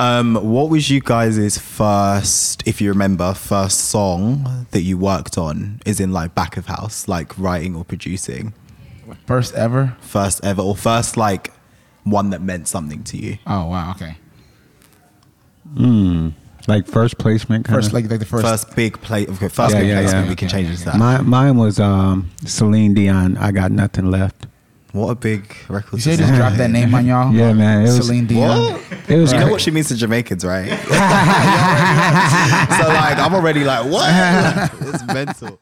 Um, what was you guys' first, if you remember, first song that you worked on? Is in like back of house, like writing or producing? First ever. First ever, or first like one that meant something to you? Oh wow. Okay. Like first placement kind First, of. like like the first. First big play. Okay, first Yeah, big yeah, placement. yeah. We can change it to that. My, mine was um, Celine Dion. I got nothing left. What a big record. You said to just say. drop that name on y'all. Yeah, man, it was- Celine Dion. What? It was You know what she means to Jamaicans, right? so like, I'm already like, what? it's mental.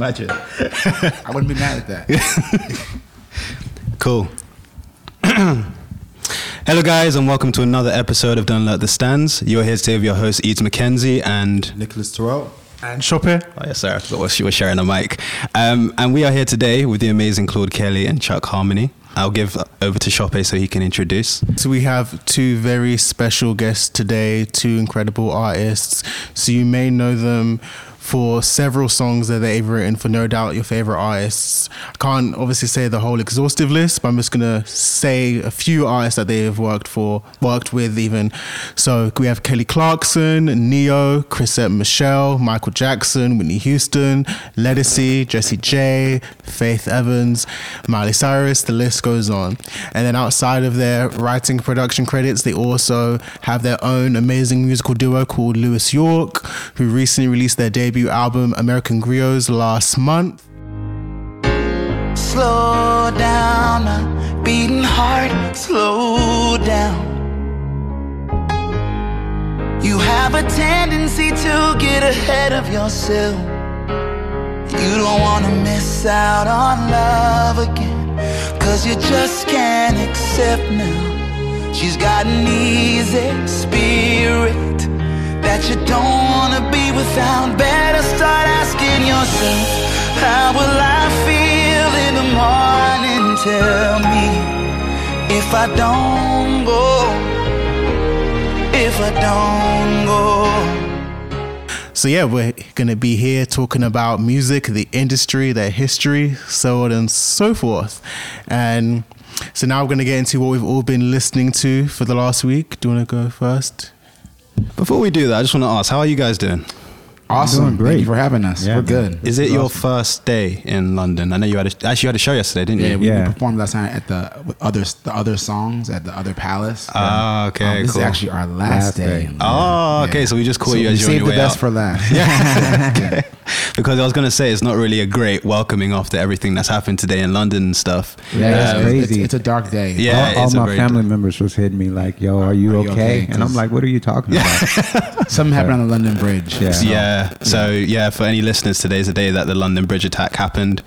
Imagine. I wouldn't be mad at that. Cool. Hello, guys, and welcome to another episode of Don't Let the Stands. You're here today with your host, Eads McKenzie, and Nicholas Terrell. And Chopper. Oh, yes, sir. I forgot she was sharing a mic. Um, and we are here today with the amazing Claude Kelly and Chuck Harmony. I'll give over to Shoppe so he can introduce. So we have two very special guests today, two incredible artists. So you may know them for several songs that they've written for no doubt your favorite artists. I can't obviously say the whole exhaustive list, but I'm just gonna say a few artists that they have worked for, worked with even. So we have Kelly Clarkson, Ne-Yo, Chrisette Michele, Michael Jackson, Whitney Houston, Ledisi, Jessie J, Faith Evans, Miley Cyrus, the list goes on. And then outside of their writing production credits, they also have their own amazing musical duo called Louis York, who recently released their debut album American Griots last month. Slow down, my beating heart, slow down. You have a tendency to get ahead of yourself. You don't wanna miss out on love again, cause you just can't accept now. She's got an easy spirit that you don't wanna be without. Better start asking yourself, how will I feel in the morning? Tell me if I don't go. If I don't go. So yeah, we're gonna be here talking about music, the industry, their history, so on and so forth. And so now we're gonna get into what we've all been listening to for the last week. Do you wanna go first? Before we do that, I just want to ask, how are you guys doing? Awesome. doing great. Thank you for having us. Yeah, We're good. Is it your first day in London? I know you had a, actually you had a show yesterday, didn't Yeah, you? we, Yeah. we performed last night at the other the other songs at the other palace. Ah, okay, Um, this cool. is actually our last, Last day. day. Oh, London. okay, so we just caught So you as you're on saved your the way best out. for last. because I was gonna say it's not really a great welcoming after everything that's happened today in London and stuff. Yeah, that's Um, crazy. It's, it's a dark day. Yeah, all, all my family dark- members was hitting me like, "Yo, are you, Are you okay? okay? And I'm like, "What are you talking about?" Something happened on the London Bridge. Yeah. So- yeah. So yeah, for any listeners, today's the day that the London Bridge attack happened.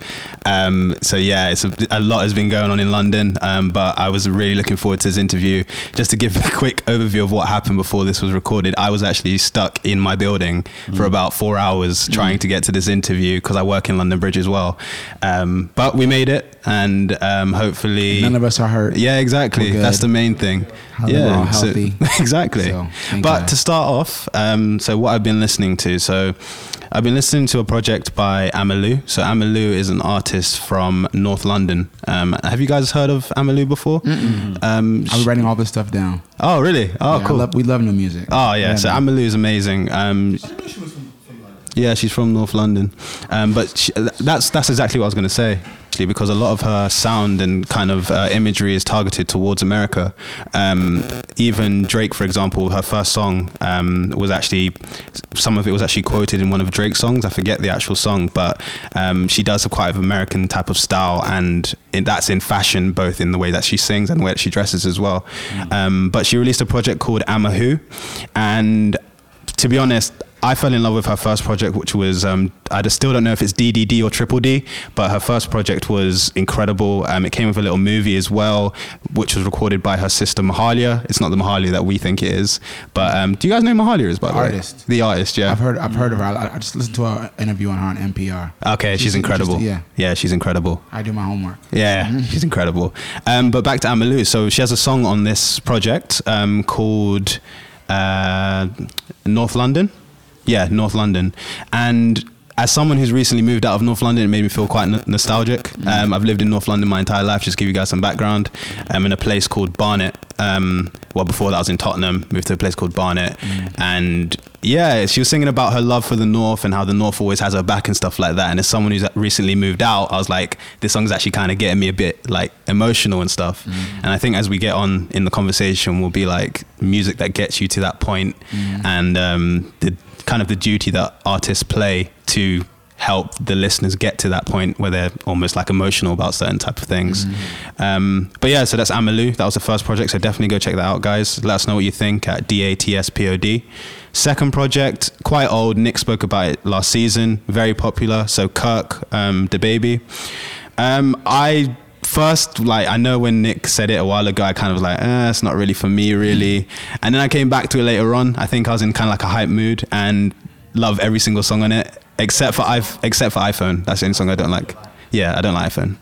Um, so yeah, it's a, a lot has been going on in London. Um, but I was really looking forward to this interview. Just to give a quick overview of what happened before this was recorded, I was actually stuck in my building for about four hours trying to get to this interview because I work in London Bridge as well. Um, but we made it, and um, hopefully None of us are hurt. Yeah, exactly. That's the main thing. We're yeah, all so- healthy. exactly. So, but God. to start off, um, so what I've been listening to, so I've been listening to a project by Ama Lou. So Ama Lou is an artist from North London. Um, have you guys heard of Ama Lou before? Um, I was writing all this stuff down. oh, really? Oh, Yeah, cool. love- we love new music. Oh yeah, so man. Ama Lou is amazing. Um, yeah, she's from North London, um, but she, that's that's exactly what I was going to say. actually because a lot of her sound and kind of uh, imagery is targeted towards America. Um, even Drake, for example, her first song um, was actually some of it was actually quoted in one of Drake's songs. I forget the actual song, but um, she does a quite an American type of style, and in, that's in fashion, both in the way that she sings and the way that she dresses as well. Um, but she released a project called Amahu, and to be honest, I fell in love with her first project, which was um, I just still don't know if it's DDD or Triple D, but her first project was incredible. Um, it came with a little movie as well, which was recorded by her sister Mahalia. It's not the Mahalia that we think it is, but um, do you guys know Mahalia is by the Artist. way? The artist, yeah. I've heard I've heard of her. I, I just listened to her interview on her on NPR. Okay, she's, She's incredible. interesting, yeah, she's incredible. I do my homework. Yeah, she's incredible. Um, but back to Ama Lou. So she has a song on this project um, called uh, North London. Yeah, North London. And as someone who's recently moved out of North London, it made me feel quite n- nostalgic. Um, I've lived in North London my entire life. Just to give you guys some background. I'm in a place called Barnet. Um, well, before that, I was in Tottenham. Moved to a place called Barnet, and yeah, she was singing about her love for the North and how the North always has her back and stuff like that. And as someone who's recently moved out, I was like, this song's actually kind of getting me a bit like emotional and stuff. And I think as we get on in the conversation, we'll be like music that gets you to that point and um, the kind of the duty that artists play to help the listeners get to that point where they're almost like emotional about certain type of things. Um, but yeah, so that's Ama Lou. That was the first project. So definitely go check that out, guys. Let us know what you think at D A T S P O D. Second project, quite old. Nick spoke about it last season. Very popular. So Kirk, um, DaBaby. Um, I first like I know when Nick said it a while ago, I kind of was like, eh, it's not really for me, really. And then I came back to it later on. I think I was in kind of like a hype mood and love every single song on it, except for i except for iPhone. That's the only song I don't like. Yeah, I don't like iPhone.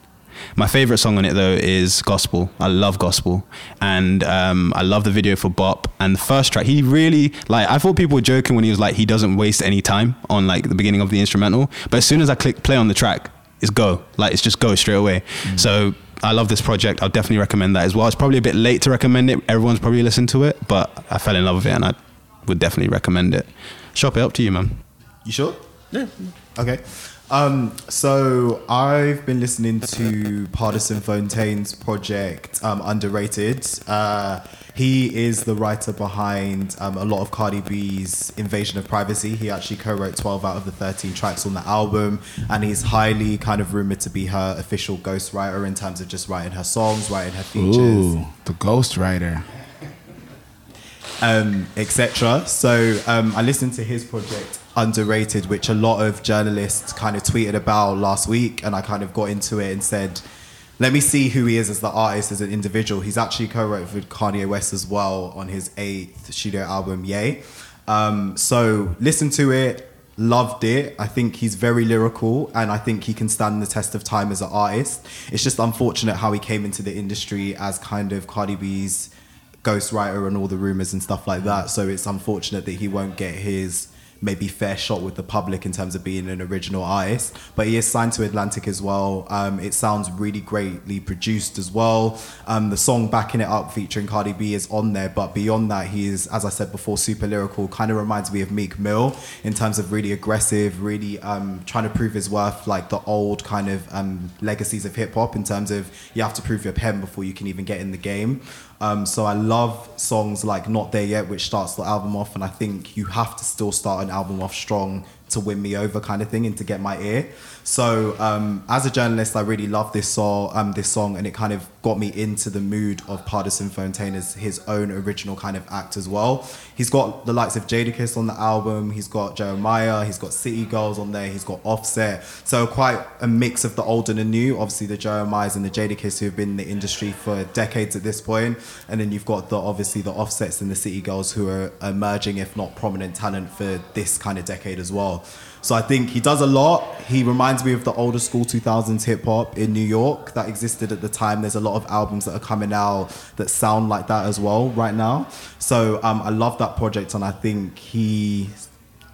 My favorite song on it though is Gospel. I love Gospel, and um, I love the video for Bop. And the first track, he really like. I thought people were joking when he was like, he doesn't waste any time on like the beginning of the instrumental. But as soon as I click play on the track, it's go. Like it's just go straight away. So I love this project. I'll definitely recommend that as well. It's probably a bit late to recommend it. Everyone's probably listened to it, but I fell in love with it and I would definitely recommend it. Shop it up to you, man. You sure? Yeah. Okay. Um, so I've been listening to Pardison Fontaine's project, um, Underrated. Uh, he is the writer behind um, a lot of Cardi B's Invasion of Privacy. He actually co-wrote 12 out of the 13 tracks on the album, and he's highly kind of rumored to be her official ghostwriter in terms of just writing her songs, writing her features Ooh, the ghostwriter. um, etc. So um, I listened to his project Underrated, which a lot of journalists kind of tweeted about last week, and I kind of got into it and said, "Let me see who he is as the artist, as an individual." He's actually co-wrote with Kanye West as well on his eighth studio album, Yay. Um, so listen to it. Loved it. I think he's very lyrical, and I think he can stand the test of time as an artist. It's just unfortunate how he came into the industry as kind of Cardi B's ghostwriter and all the rumors and stuff like that. So it's unfortunate that he won't get his maybe fair shot with the public in terms of being an original artist. But he is signed to Atlantic as well. Um, it sounds really greatly produced as well. Um, the song backing it up featuring Cardi B is on there, but beyond that, he is, as I said before, super lyrical. Kind of reminds me of Meek Mill in terms of really aggressive, really um, trying to prove his worth, like the old kind of um, legacies of hip hop in terms of you have to prove your pen before you can even get in the game. Um, so I love songs like Not There Yet, which starts the album off, and I think you have to still start an album off strong to win me over, kind of thing, and to get my ear. So um, as a journalist, I really love this song, um, this song, and it kind of got me into the mood of Pardison Fontaine as his own original kind of act as well. He's got the likes of Jadakiss on the album. He's got Jeremiah. He's got City Girls on there. He's got Offset. So quite a mix of the old and the new. Obviously the Jeremiahs and the Jadakiss who have been in the industry for decades at this point, and then you've got the obviously the Offsets and the City Girls who are emerging, if not prominent talent for this kind of decade as well. So I think he does a lot. He reminds me of the older school 2000s hip hop in New York that existed at the time. There's a lot of albums that are coming out that sound like that as well right now. So um, I love that project, and I think he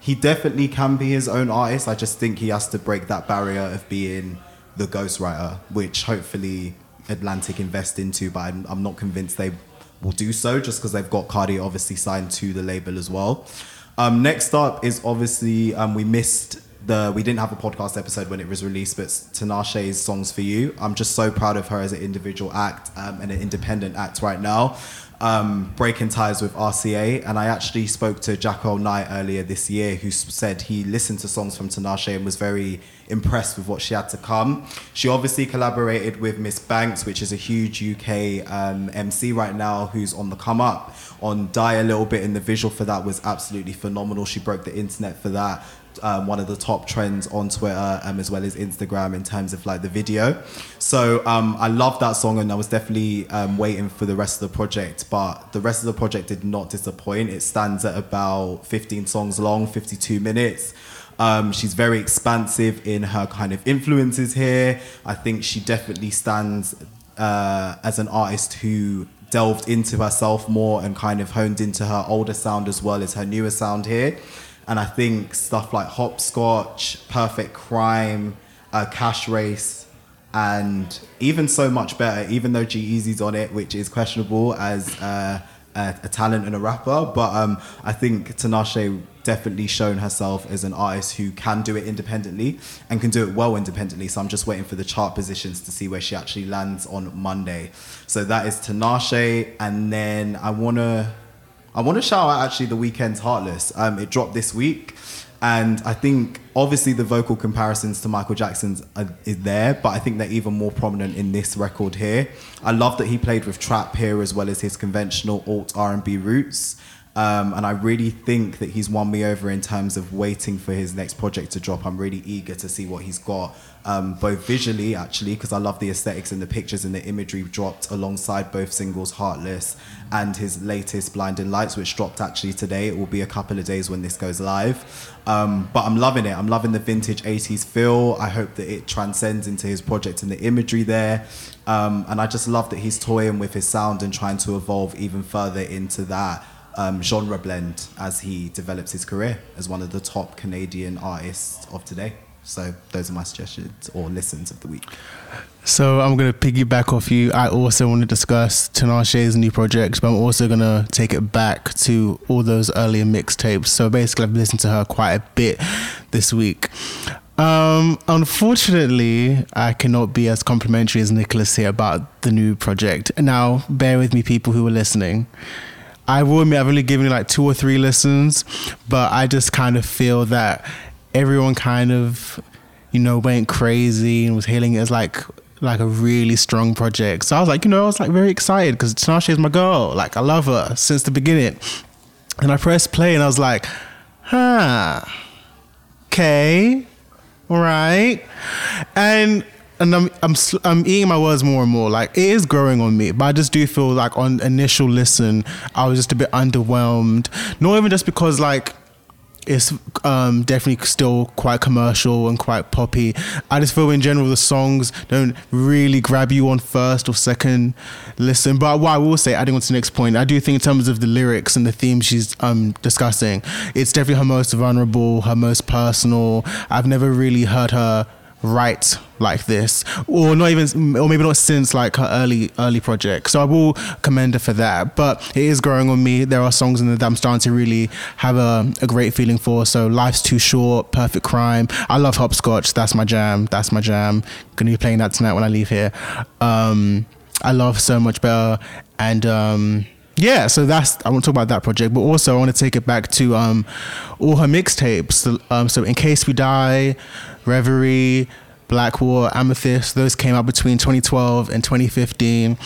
he definitely can be his own artist. I just think he has to break that barrier of being the ghostwriter, which hopefully Atlantic invest into. But I'm, I'm not convinced they will do so just because they've got Cardi obviously signed to the label as well. Um, next up is obviously um, we missed the we didn't have a podcast episode when it was released, but Tinashe's songs for you. I'm just so proud of her as an individual act um, and an independent act right now. Um, breaking ties with RCA, and I actually spoke to Jacko Knight earlier this year, who said he listened to songs from Tinashe and was very impressed with what she had to come. She obviously collaborated with Ms Banks, which is a huge UK um, MC right now, who's on the come up. On Die a little bit, and the visual for that was absolutely phenomenal. She broke the internet for that um, one of the top trends on Twitter um, as well as Instagram in terms of like the video. So um, I love that song and I was definitely um, waiting for the rest of the project, but the rest of the project did not disappoint. It stands at about 15 songs long, 52 minutes. Um, she's very expansive in her kind of influences here. I think she definitely stands uh, as an artist who delved into herself more and kind of honed into her older sound as well as her newer sound here. And I think stuff like Hopscotch, Perfect Crime, uh, Cash Race, and even so much better, even though G Eazy's on it, which is questionable as uh, a, a talent and a rapper. But um, I think Tinashe definitely shown herself as an artist who can do it independently and can do it well independently. So I'm just waiting for the chart positions to see where she actually lands on Monday. So that is Tinashe, and then I wanna. I want to shout out actually the Weeknd's Heartless. Um, it dropped this week, and I think obviously the vocal comparisons to Michael Jackson's are, is there, but I think they're even more prominent in this record here. I love that he played with trap here as well as his conventional alt R and B roots. Um, and I really think that he's won me over in terms of waiting for his next project to drop. I'm really eager to see what he's got, um, both visually, actually, because I love the aesthetics and the pictures and the imagery dropped alongside both singles, Heartless and his latest, Blinding Lights, which dropped actually today. It will be a couple of days when this goes live. Um, but I'm loving it. I'm loving the vintage 80s feel. I hope that it transcends into his project and the imagery there. Um, and I just love that he's toying with his sound and trying to evolve even further into that um, genre blend as he develops his career as one of the top Canadian artists of today. So those are my suggestions or listens of the week. So I'm gonna piggyback off you. I also want to discuss Tinashe's new project, but I'm also gonna take it back to all those earlier mixtapes. So basically, I've listened to her quite a bit this week. Um, unfortunately, I cannot be as complimentary as Nicholas here about the new project. Now, bear with me, people who are listening. I will admit I've only given like two or three listens, but I just kind of feel that everyone kind of, you know, went crazy and was hailing it as like like a really strong project. So I was like, you know, I was like very excited because Tinashe is my girl. Like I love her since the beginning. And I pressed play and I was like, huh, okay, all right. And and I'm I'm I'm eating my words more and more. Like it is growing on me, but I just do feel like on initial listen, I was just a bit underwhelmed. Not even just because like it's um, definitely still quite commercial and quite poppy. I just feel in general the songs don't really grab you on first or second listen. But what I will say, adding on to the next point, I do think in terms of the lyrics and the themes she's um, discussing, it's definitely her most vulnerable, her most personal. I've never really heard her write like this or not even or maybe not since like her early early project. So i will commend her for that but it is growing on me. There are songs in there that i'm starting to really have a, a great feeling for. So life's too short perfect crime. I love hopscotch. That's my jam. That's my jam. Gonna be playing that tonight when i leave here. Um i love so much better. And um yeah, so that's I want to talk about that project, but also I want to take it back to um, all her mixtapes. Um, so in case we die, Reverie, Black Water, Amethyst, those came out between 2012 and 2015.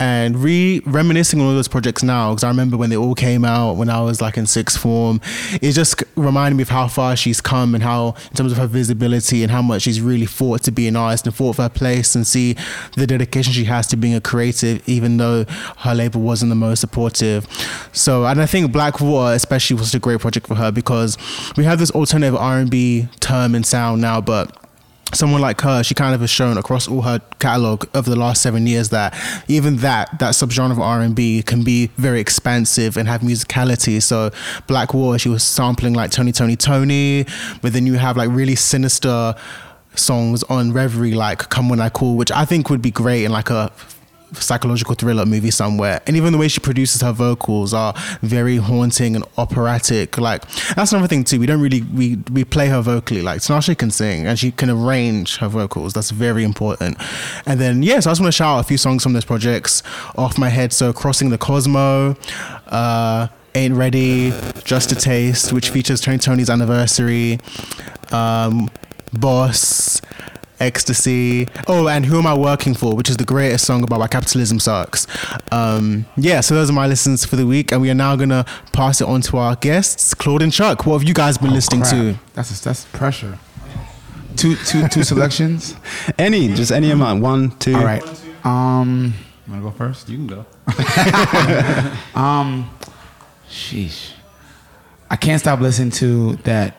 And re reminiscing on all those projects now, because I remember when they all came out when I was like in sixth form, it just reminded me of how far she's come and how, in terms of her visibility and how much she's really fought to be an artist and fought for her place and see the dedication she has to being a creative, even though her label wasn't the most supportive. So, and I think Black Water especially was a great project for her because we have this alternative R&B term and sound now, but someone like her, she kind of has shown across all her catalog over the last seven years that even that that subgenre of R and B can be very expansive and have musicality. So Black Water, she was sampling like Tony Tony Tony, but then you have like really sinister songs on Reverie like Come When I Call, which I think would be great in like a psychological thriller movie somewhere. And even the way she produces her vocals are very haunting and operatic. Like that's another thing too. We don't really we we play her vocally. Like Tinashe can sing and she can arrange her vocals. That's very important. And then yeah, so I just want to shout out a few songs from those projects off my head. So Crossing the Cosmo, uh Ain't Ready, Just a Taste, which features Tony Tony's anniversary, um, Boss, Ecstasy. Oh, and Who Am I Working For, which is the greatest song about why capitalism sucks. Um, yeah, so those are my listens for the week, and we are now gonna pass it on to our guests, Claude and Chuck. What have you guys been listening Crap. to? That's that's pressure. Two two two selections. Any, just any amount. One, two. All right. Um, you wanna go first? You can go. Um, sheesh. I can't stop listening to that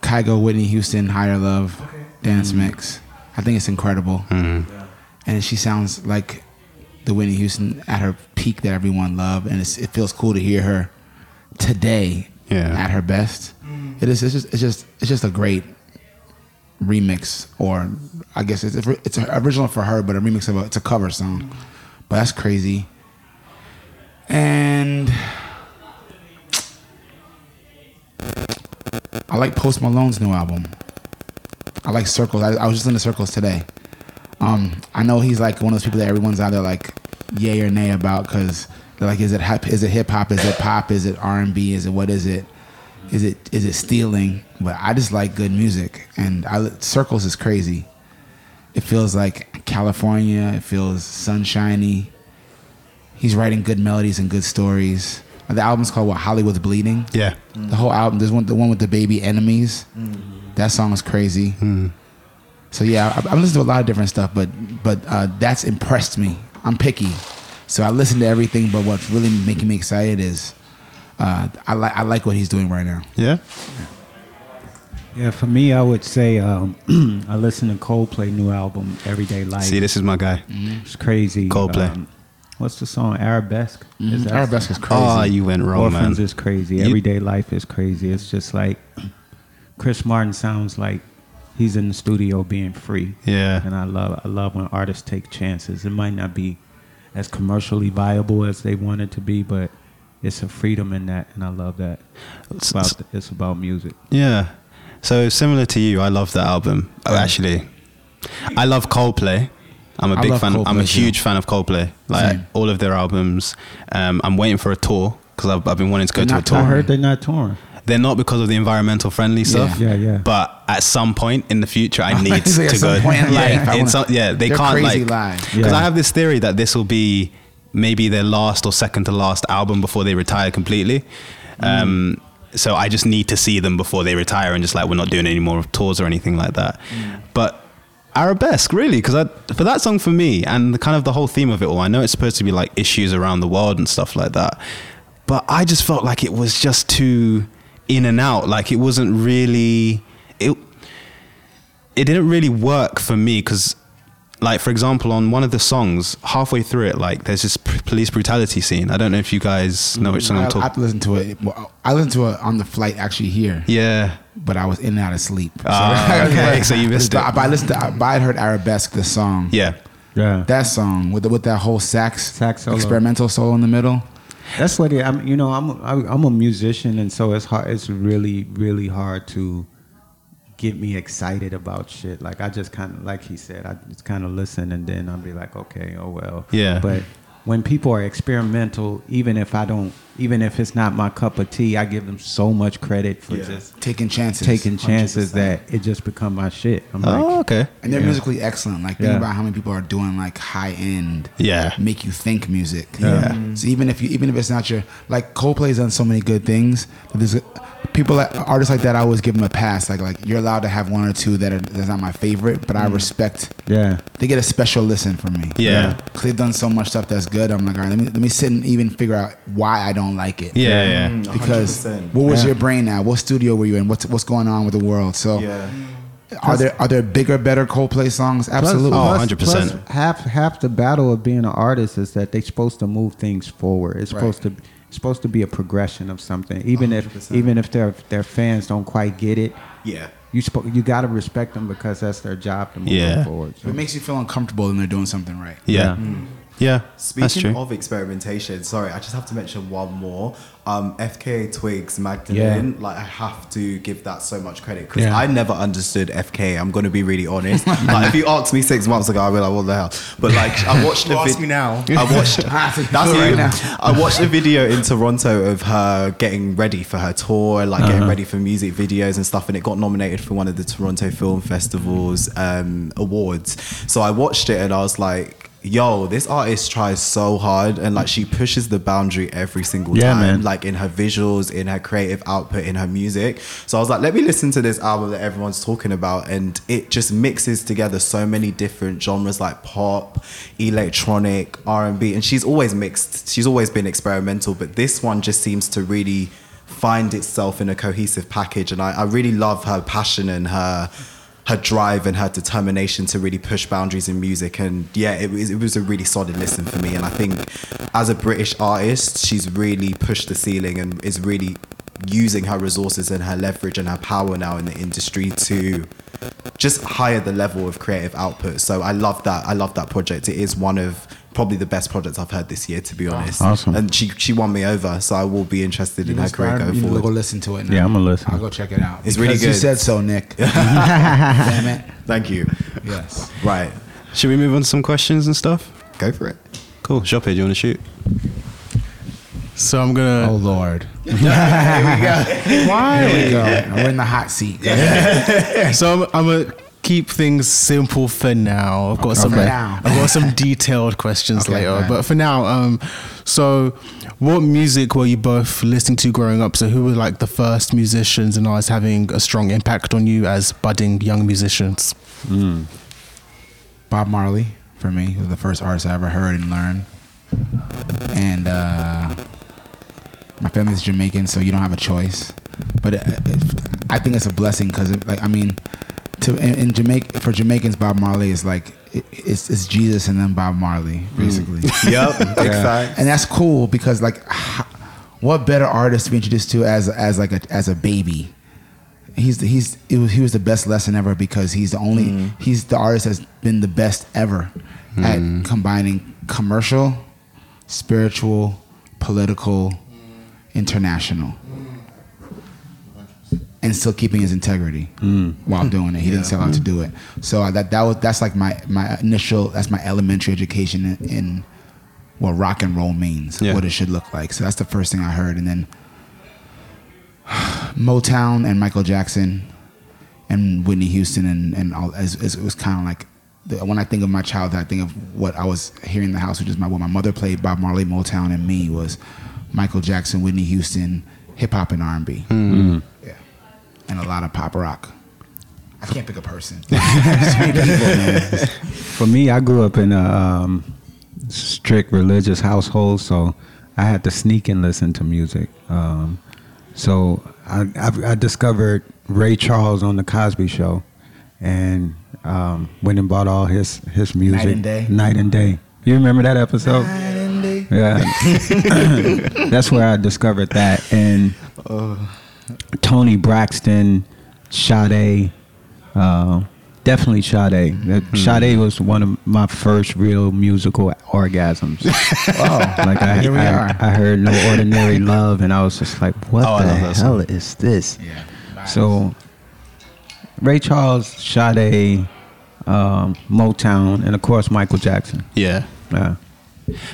Kygo Whitney Houston Higher Love dance mm. mix. I think it's incredible. Mm. And she sounds like the Whitney Houston at her peak that everyone loved, and it's, it feels cool to hear her today Yeah. at her best. Mm. It is. It's just. It's just. It's just a great remix, or I guess it's it's an original for her, but a remix of a, it's a cover song. But that's crazy. And I like Post Malone's new album. I like Circles. I, I was just in the Circles today. Um, I know he's like one of those people that everyone's out there like yay or nay about because they're like, is it hip, is it hip hop? Is it pop? Is it R and B? Is it what is it? Is it is it stealing? But I just like good music, and I Circles is crazy. It feels like California. It feels sunshiny. He's writing good melodies and good stories. The album's called what? Hollywood's Bleeding. Yeah. The whole album. There's one, the one with DaBaby enemies. That song is crazy. So yeah, I, I listen to a lot of different stuff, but but uh, that's impressed me. I'm picky, so I listen to everything. But what's really making me excited is uh, I like I like what he's doing right now. Yeah. Yeah, for me, I would say um, I listen to Coldplay new album, Everyday Life. See, this is my guy. It's crazy. Coldplay. Um, what's the song? Arabesque. Is that- Arabesque is crazy. Oh, you went wrong, Orphans man. is crazy. You- Everyday Life is crazy. It's just like Chris Martin sounds like he's in the studio being free. Yeah. And I love I love when artists take chances. It might not be as commercially viable as they want it to be, but it's a freedom in that, and I love that. It's about, it's about music. Yeah. So similar to you, I love that album. Oh, actually, I love Coldplay. I'm a big fan. I'm a Coldplay, huge fan of Coldplay. Like Same. all of their albums. Um, I'm waiting for a tour because I've, I've been wanting to go They're to a tour. I heard they're not touring. They're not because of the environmental friendly stuff. Yeah, yeah. But at some point in the future, I need at to go. point in yeah, life, wanna- some- yeah, they can't crazy like because Yeah. I have this theory that this will be maybe their last or second to last album before they retire completely. Mm. Um, so I just need to see them before they retire and just like we're not doing any more tours or anything like that. Mm. But arabesque really because for that song for me and the kind of the whole theme of it all i know it's supposed to be like issues around the world and stuff like that but i just felt like it was just too in and out like it wasn't really it it didn't really work for me because like for example on one of the songs halfway through it like there's this p- police brutality scene i don't know if you guys know which song I, i'm I talking have to listen to it. I listened to it on the flight actually here, yeah but I was in and out of sleep. Ah, okay, so you missed but, it. But I listened to. But I heard Arabesque, the song. yeah Yeah. That song with the, with that whole sax, Sax solo. experimental solo in the middle. That's what it, I'm. You know, I'm. a- I'm a musician, and so it's hard. It's really, really hard to get me excited about shit. Like I just kind of, like he said, I just kind of listen, and then I'll be like, okay, oh well. Yeah. But when people are experimental, even if I don't, even if it's not my cup of tea, I give them so much credit for just Taking chances. taking chances that it just become my shit. I'm oh like, okay And they're Yeah. musically excellent. Like think Yeah. about how many people are doing like high end, Yeah. make you think music. Yeah. So even if you even if it's not your like Coldplay's done so many good things. that There's people like artists like that. I always give them a pass. Like like you're allowed to have one or two that are that's not my favorite, but I respect. yeah, They get a special listen from me. Yeah. Cause they've done so much stuff that's good. I'm like, all right, let me let me sit and even figure out why I don't like it. yeah yeah Mm, Because 100%. what was Yeah. your brain at? What studio were you in? What's what's going on with the world? So Yeah. are there are there bigger, better Coldplay songs? Absolutely. Oh, 100%. plus half half the battle of being an artist is that they're supposed to move things forward. It's supposed to it's supposed to be a progression of something. Even if 100%. even if their their fans don't quite get it, Yeah. you spo- you got to respect them because that's their job to move Yeah. forward. If it makes you feel uncomfortable, then they're doing something right. yeah Yeah, that's Speaking true. of experimentation, sorry, I just have to mention one more. Um, FKA Twigs, Magdalene, like I have to give that so much credit because Yeah. I never understood FKA. I'm going to be really honest. like if you asked me six months ago, I'd be like, "What the hell?" But like I watched the Well, ask me now. I watched. Ah, that's you you. right now. I watched a video in Toronto of her getting ready for her tour, like getting ready for music videos and stuff, and it got nominated for one of the Toronto Film Festival's um, awards. So I watched it and I was like. Yo, this artist tries so hard and like she pushes the boundary every single Yeah, time, man. like in her visuals, in her creative output, in her music. So I was like, let me listen to this album that everyone's talking about, and it just mixes together so many different genres like pop, electronic, R and B, and she's always mixed. She's always been experimental, but this one just seems to really find itself in a cohesive package, and I, I really love her passion and her her drive and her determination to really push boundaries in music. And yeah it was, it was a really solid listen for me. And i think as a british artist she's really pushed the ceiling and is really using her resources and her leverage and her power now in the industry to just higher the level of creative output so i love that i love that project it is one of probably the best projects i've heard this year to be honest Awesome. and she she won me over so i will be interested in her career Inspired going me to forward go listen to it. Now. Yeah, I'm gonna listen. I'll go check it out. It's really good. You said so, Nick. Damn it. thank you Yes. right Should we move on to some questions and stuff? go for it Cool. Shoppe, do you want to shoot? So I'm gonna. Oh Lord. Why? Here we go. We're in the hot seat. So I'm, I'm gonna keep things simple for now. I've got some. Okay. Now. I've got some detailed questions Okay, later, fine. but for now, um, so what music were you both listening to growing up? So who were like the first musicians and artists having a strong impact on you as budding young musicians? Bob Marley for me was the first artist I ever heard and learned. And uh, my family's Jamaican, so you don't have a choice. But it, it, I think it's a blessing because, like, I mean, to in, in Jamaica for Jamaicans, Bob Marley is like it, it's, it's Jesus and then Bob Marley, mm. basically. yep big fact and that's cool because like what better artist to be introduced to as as like a as a baby? He's the, he's it was, he was the best lesson ever because he's the only mm. he's the artist that's been the best ever at mm. combining commercial spiritual political international and still keeping his integrity while doing it. He didn't sell out to do it. So uh, that that was that's like my my initial that's my elementary education in, in what rock and roll means, Yeah. what it should look like. So that's the first thing I heard, and then Motown and Michael Jackson and Whitney Houston and and all as, as it was kind of like. The, when I think of my childhood, I think of what I was hearing in the house, which is my what my mother played Bob Marley, Motown, and me was Michael Jackson, Whitney Houston, hip hop and R and B. Yeah, and a lot of pop rock. I can't pick a person. So many people, man. For me, I grew up in a um, strict religious household, so I had to sneak and listen to music. Um, so I, I, I discovered Ray Charles on the Cosby Show, and um, went and bought all his his music. and Day? Night and day. You remember that episode? Yeah, that's where I discovered that, and Toni Braxton, Sade, uh, definitely Sade. That Sade was one of my first real musical orgasms. Wow. like I, Here we I, are. I heard "No Ordinary Love" and I was just like, "What Oh, the hell is this?" Yeah. So, Ray Charles, Sade, um, Motown, and of course Michael Jackson. Yeah. Yeah.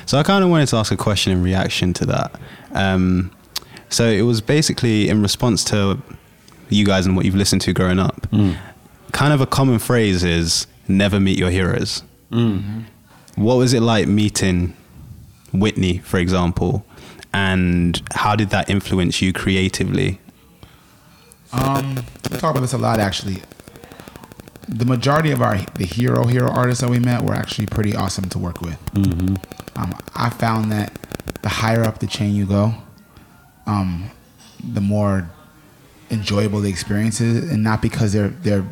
So I kind of wanted to ask a question in reaction to that. Um, so it was basically in response to you guys and what you've listened to growing up. Kind of a common phrase is "never meet your heroes." What was it like meeting Whitney, for example, and how did that influence you creatively? Um, we talk about this a lot actually. The majority of our the hero hero artists that we met were actually pretty awesome to work with. Mm-hmm. Um, I found that the higher up the chain you go, um, the more enjoyable the experience is, and not because they're they're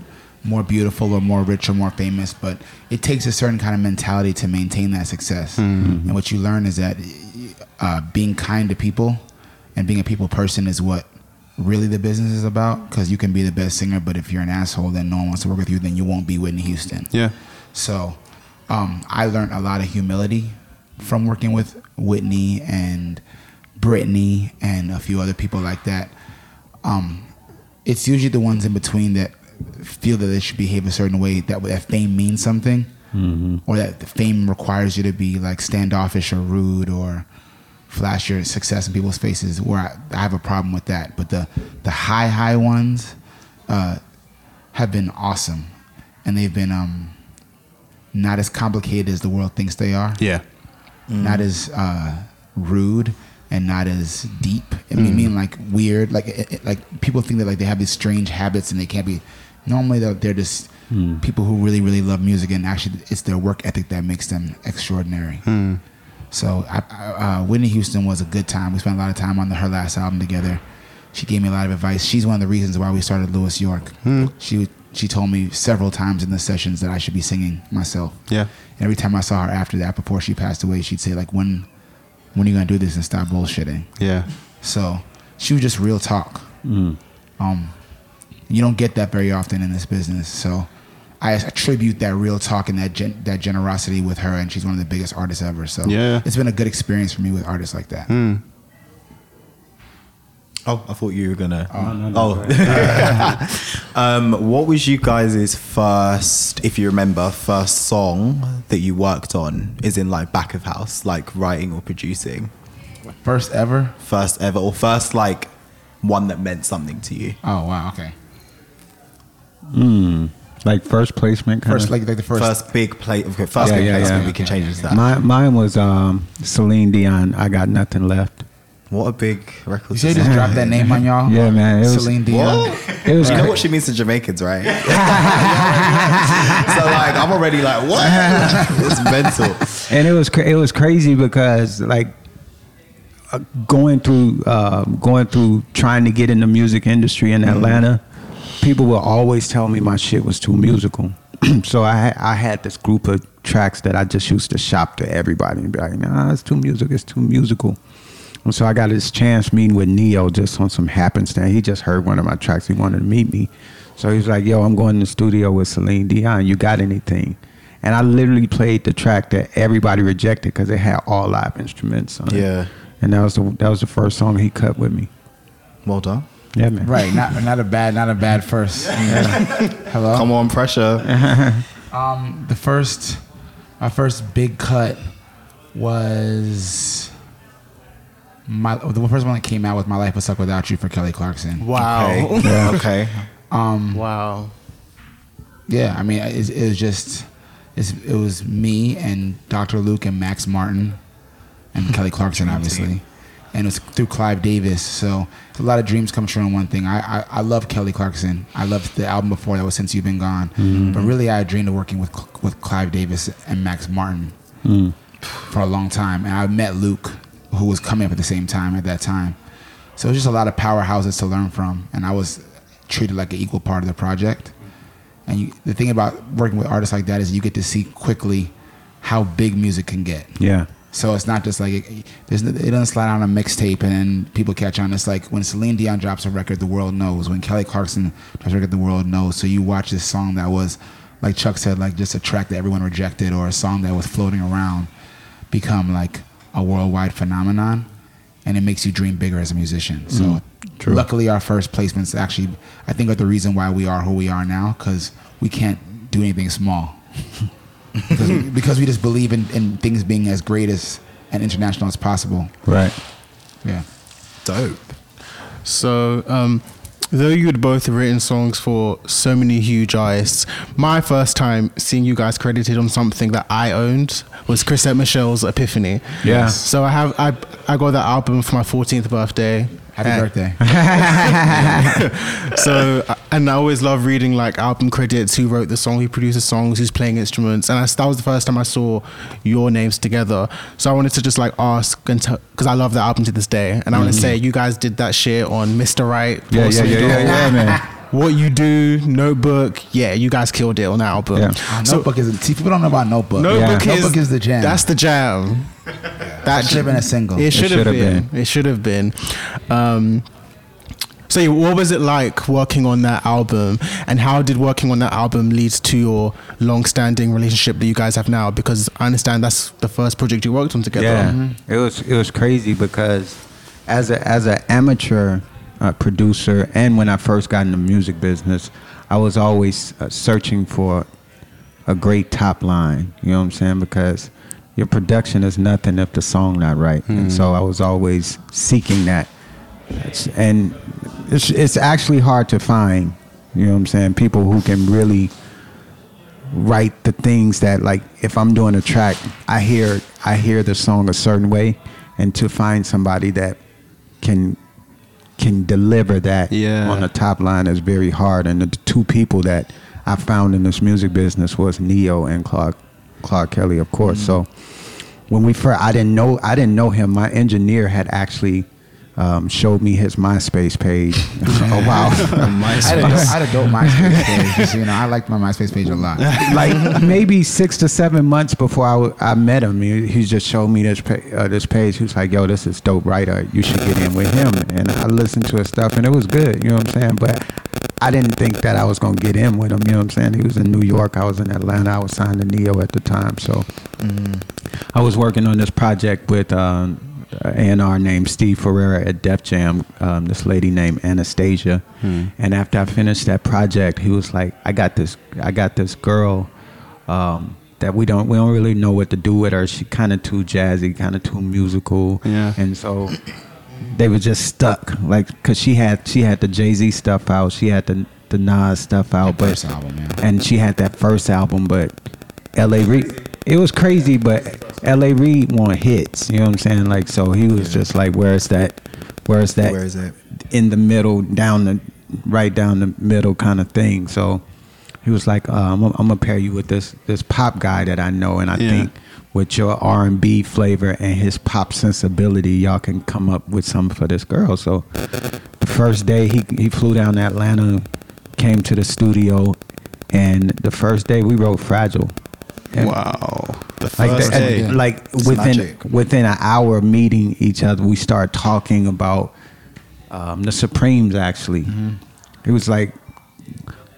more beautiful or more rich or more famous, but it takes a certain kind of mentality to maintain that success. And what you learn is that uh, being kind to people and being a people person is what really the business is about. Because you can be the best singer, but if you're an asshole, then no one wants to work with you. Then you won't be Whitney Houston. Yeah. So um, I learned a lot of humility from working with Whitney and Britney and a few other people like that, um, it's usually the ones in between that feel that they should behave a certain way that that fame means something, or that fame requires you to be like standoffish or rude or flash your success in people's faces. Where I, I have a problem with that, but the the high high ones uh, have been awesome, and they've been um, not as complicated as the world thinks they are Yeah. not as uh, rude and not as deep. I mean, mean like weird. Like it, it- like people think that like they have these strange habits and they can't be. Normally they're, they're just people who really really love music and actually it's their work ethic that makes them extraordinary. So I, I, uh, Whitney Houston was a good time. We spent a lot of time on the, her last album together. She gave me a lot of advice. She's one of the reasons why we started Louis York. She she told me several times in the sessions that I should be singing myself. Yeah. And every time I saw her after that, before she passed away, she'd say like, "When, when are you gonna do this and stop bullshitting?" Yeah. So she was just real talk. Um, you don't get that very often in this business. So I attribute that real talk and that gen- that generosity with her, and she's one of the biggest artists ever. So Yeah. it's been a good experience for me with artists like that. Oh, I thought you were gonna. no, no, go oh. um, what was you guys' first, if you remember, first song that you worked on? Is in like back of house, like writing or producing? First ever. First ever, or first like one that meant something to you? Oh wow. Okay. Like first placement kind First of. like like the first. First, big play. Okay, first Yeah, big yeah, placement. yeah. We can change it to that. My, mine was um, Celine Dion. I got nothing left. what a big record. you say just drop that name on y'all. Yeah, man, it was- Celine Dion. What? It was you know what she means to Jamaicans, right? so like, I'm already like, what? it's mental. and it was it was crazy because like uh, going through uh, going through trying to get in the music industry in Atlanta, people will always tell me my shit was too musical. so I had- I had this group of tracks that I just used to shop to everybody and be like, nah, it's too music, it's too musical. And so I got this chance meeting with Ne-Yo just on some happenstance. He just heard one of my tracks. He wanted to meet me. So he was like, yo, I'm going to the studio with Celine Dion. You got anything? And I literally played the track that everybody rejected because it had all live instruments on it. Yeah. And that was the that was the first song he cut with me. Well done. Yeah, man. Right. Not not a bad not a bad first. Hello. Come on, pressure. Um, the first, my first big cut was my the first one that came out was "My Life Was Suck Without You" for Kelly Clarkson. Wow. Okay. okay. Um, Wow. yeah, I mean, it, it was just it's, it was me and Dr. Luke and Max Martin and Kelly Clarkson, obviously, and it was through Clive Davis. So a lot of dreams come true in one thing. I, I I love Kelly Clarkson. I loved the album before that was Since You've Been Gone, mm-hmm. but really I dreamed of working with with Clive Davis and Max Martin mm. for a long time. And I met Luke, who was coming up at the same time at that time. So it was just a lot of powerhouses to learn from, and I was treated like an equal part of the project. And you, the thing about working with artists like that is you get to see quickly how big music can get. Yeah. So it's not just like it, it doesn't slide on a mixtape and then people catch on. It's like when Celine Dion drops a record, the world knows. When Kelly Clarkson drops a record, the world knows. So you watch this song that was, like Chuck said, like just a track that everyone rejected or a song that was floating around, become like a worldwide phenomenon, and it makes you dream bigger as a musician. So mm. true. luckily, our first placements actually, I think, are the reason why we are who we are now because we can't do anything small because, we, because we just believe in, in things being as great as and international as possible. Right. Yeah. Dope. So, um, though you had both written songs for so many huge artists, my first time seeing you guys credited on something that I owned was Chrisette Michele's Epiphany. Yeah. So I have I I got that album for my 14th birthday. Happy And- birthday. so and I always love reading like album credits, who wrote the song, who produced the songs, who's playing instruments, and I, that was the first time I saw your names together. So I wanted to just like ask and because I love that album to this day, and I want to say you guys did that shit on Mr. Right. Yeah, yeah, yeah, yeah, yeah, man. What you do, Notebook, yeah, you guys killed it on that album. Yeah. Uh, So notebook is see people don't know about notebook. Notebook, Yeah. is, Notebook is the jam. That's the jam. That should have been a single. It should have been. been. It should have been. Um, So, what was it like working on that album, and how did working on that album lead to your long-standing relationship that you guys have now? Because I understand that's the first project you worked on together. Yeah, it was it was crazy because as a as an amateur uh, producer, and when I first got in the music business, I was always uh, searching for a great top line. You know what I'm saying? Because your production is nothing if the song not right, and hmm. so I was always seeking that. And it's it's actually hard to find. You know what I'm saying? People who can really write the things that like if I'm doing a track, I hear I hear the song a certain way, and to find somebody that can can deliver that Yeah. on the top line is very hard. And the two people that I found in this music business was Ne-Yo and Clark Claude Kelly, of course. Mm-hmm. So when we first, I didn't know I didn't know him. My engineer had actually. Um, showed me his MySpace page. oh wow! I had, a dope, I had a dope MySpace page. You know, I liked my MySpace page a lot. like maybe six to seven months before I, w- I met him, he, he just showed me this pa- uh, this page. He was like, "Yo, this is dope, right? Uh, you should get in with him." And I listened to his stuff, and it was good. You know what I'm saying? But I didn't think that I was gonna get in with him. You know what I'm saying? He was in New York. I was in Atlanta. I was signed to Ne-Yo at the time, so I was working on this project with um, A&R named Steve Ferreira at Def Jam. Um, this lady named Anastasia, and after I finished that project, he was like, "I got this. I got this girl." Um, that we don't we don't really know what to do with her. She kind of too jazzy, kind of too musical, Yeah. and so they were just stuck, like because she had she had the Jay Z stuff out, she had the the Nas stuff out, but first album, yeah. and she had that first album, but L.A. Reid, it was crazy, but L.A. Reid want hits, you know what I'm saying? Like so, he was just like, where's that? Where's that? Where is that? In the middle, down the right down the middle kind of thing. So he was like, uh, I'm, gonna- I'm gonna pair you with this this pop guy that I know, and I Yeah. think with your R and B flavor and his pop sensibility, y'all can come up with something for this girl. So the first day he he flew down to Atlanta, came to the studio, and the first day we wrote Fragile. And Wow. The like first the- day. like It's within magic. within an hour of meeting each other, we started talking about um, the Supremes. Actually, Mm-hmm. it was like,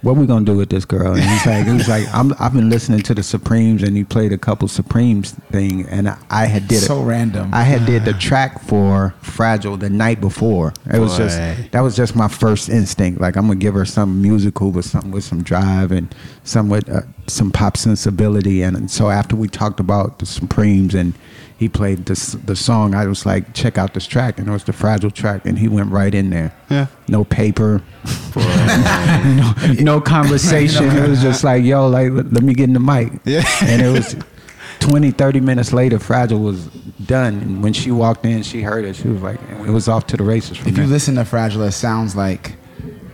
"What we gonna do with this girl?" And he's like, "It was like I'm, I've been listening to the Supremes, and he played a couple Supremes thing, and I, I had did it So it. random. I had did the track for Fragile the night before. It was just that was just my first instinct. Like I'm gonna give her something musical with something with some drive and some with uh, some pop sensibility. And, and so after we talked about the Supremes and he played this the song, I was like, check out this track, and it was the Fragile track, and he went right in there. Yeah. No paper, no, no conversation. it was just like, yo, like let, me get in the mic. Yeah. And it was 20, 30 minutes later, Fragile was done. And when she walked in, she heard it. She was like, it was off to the races from If you listen to Fragile, it sounds like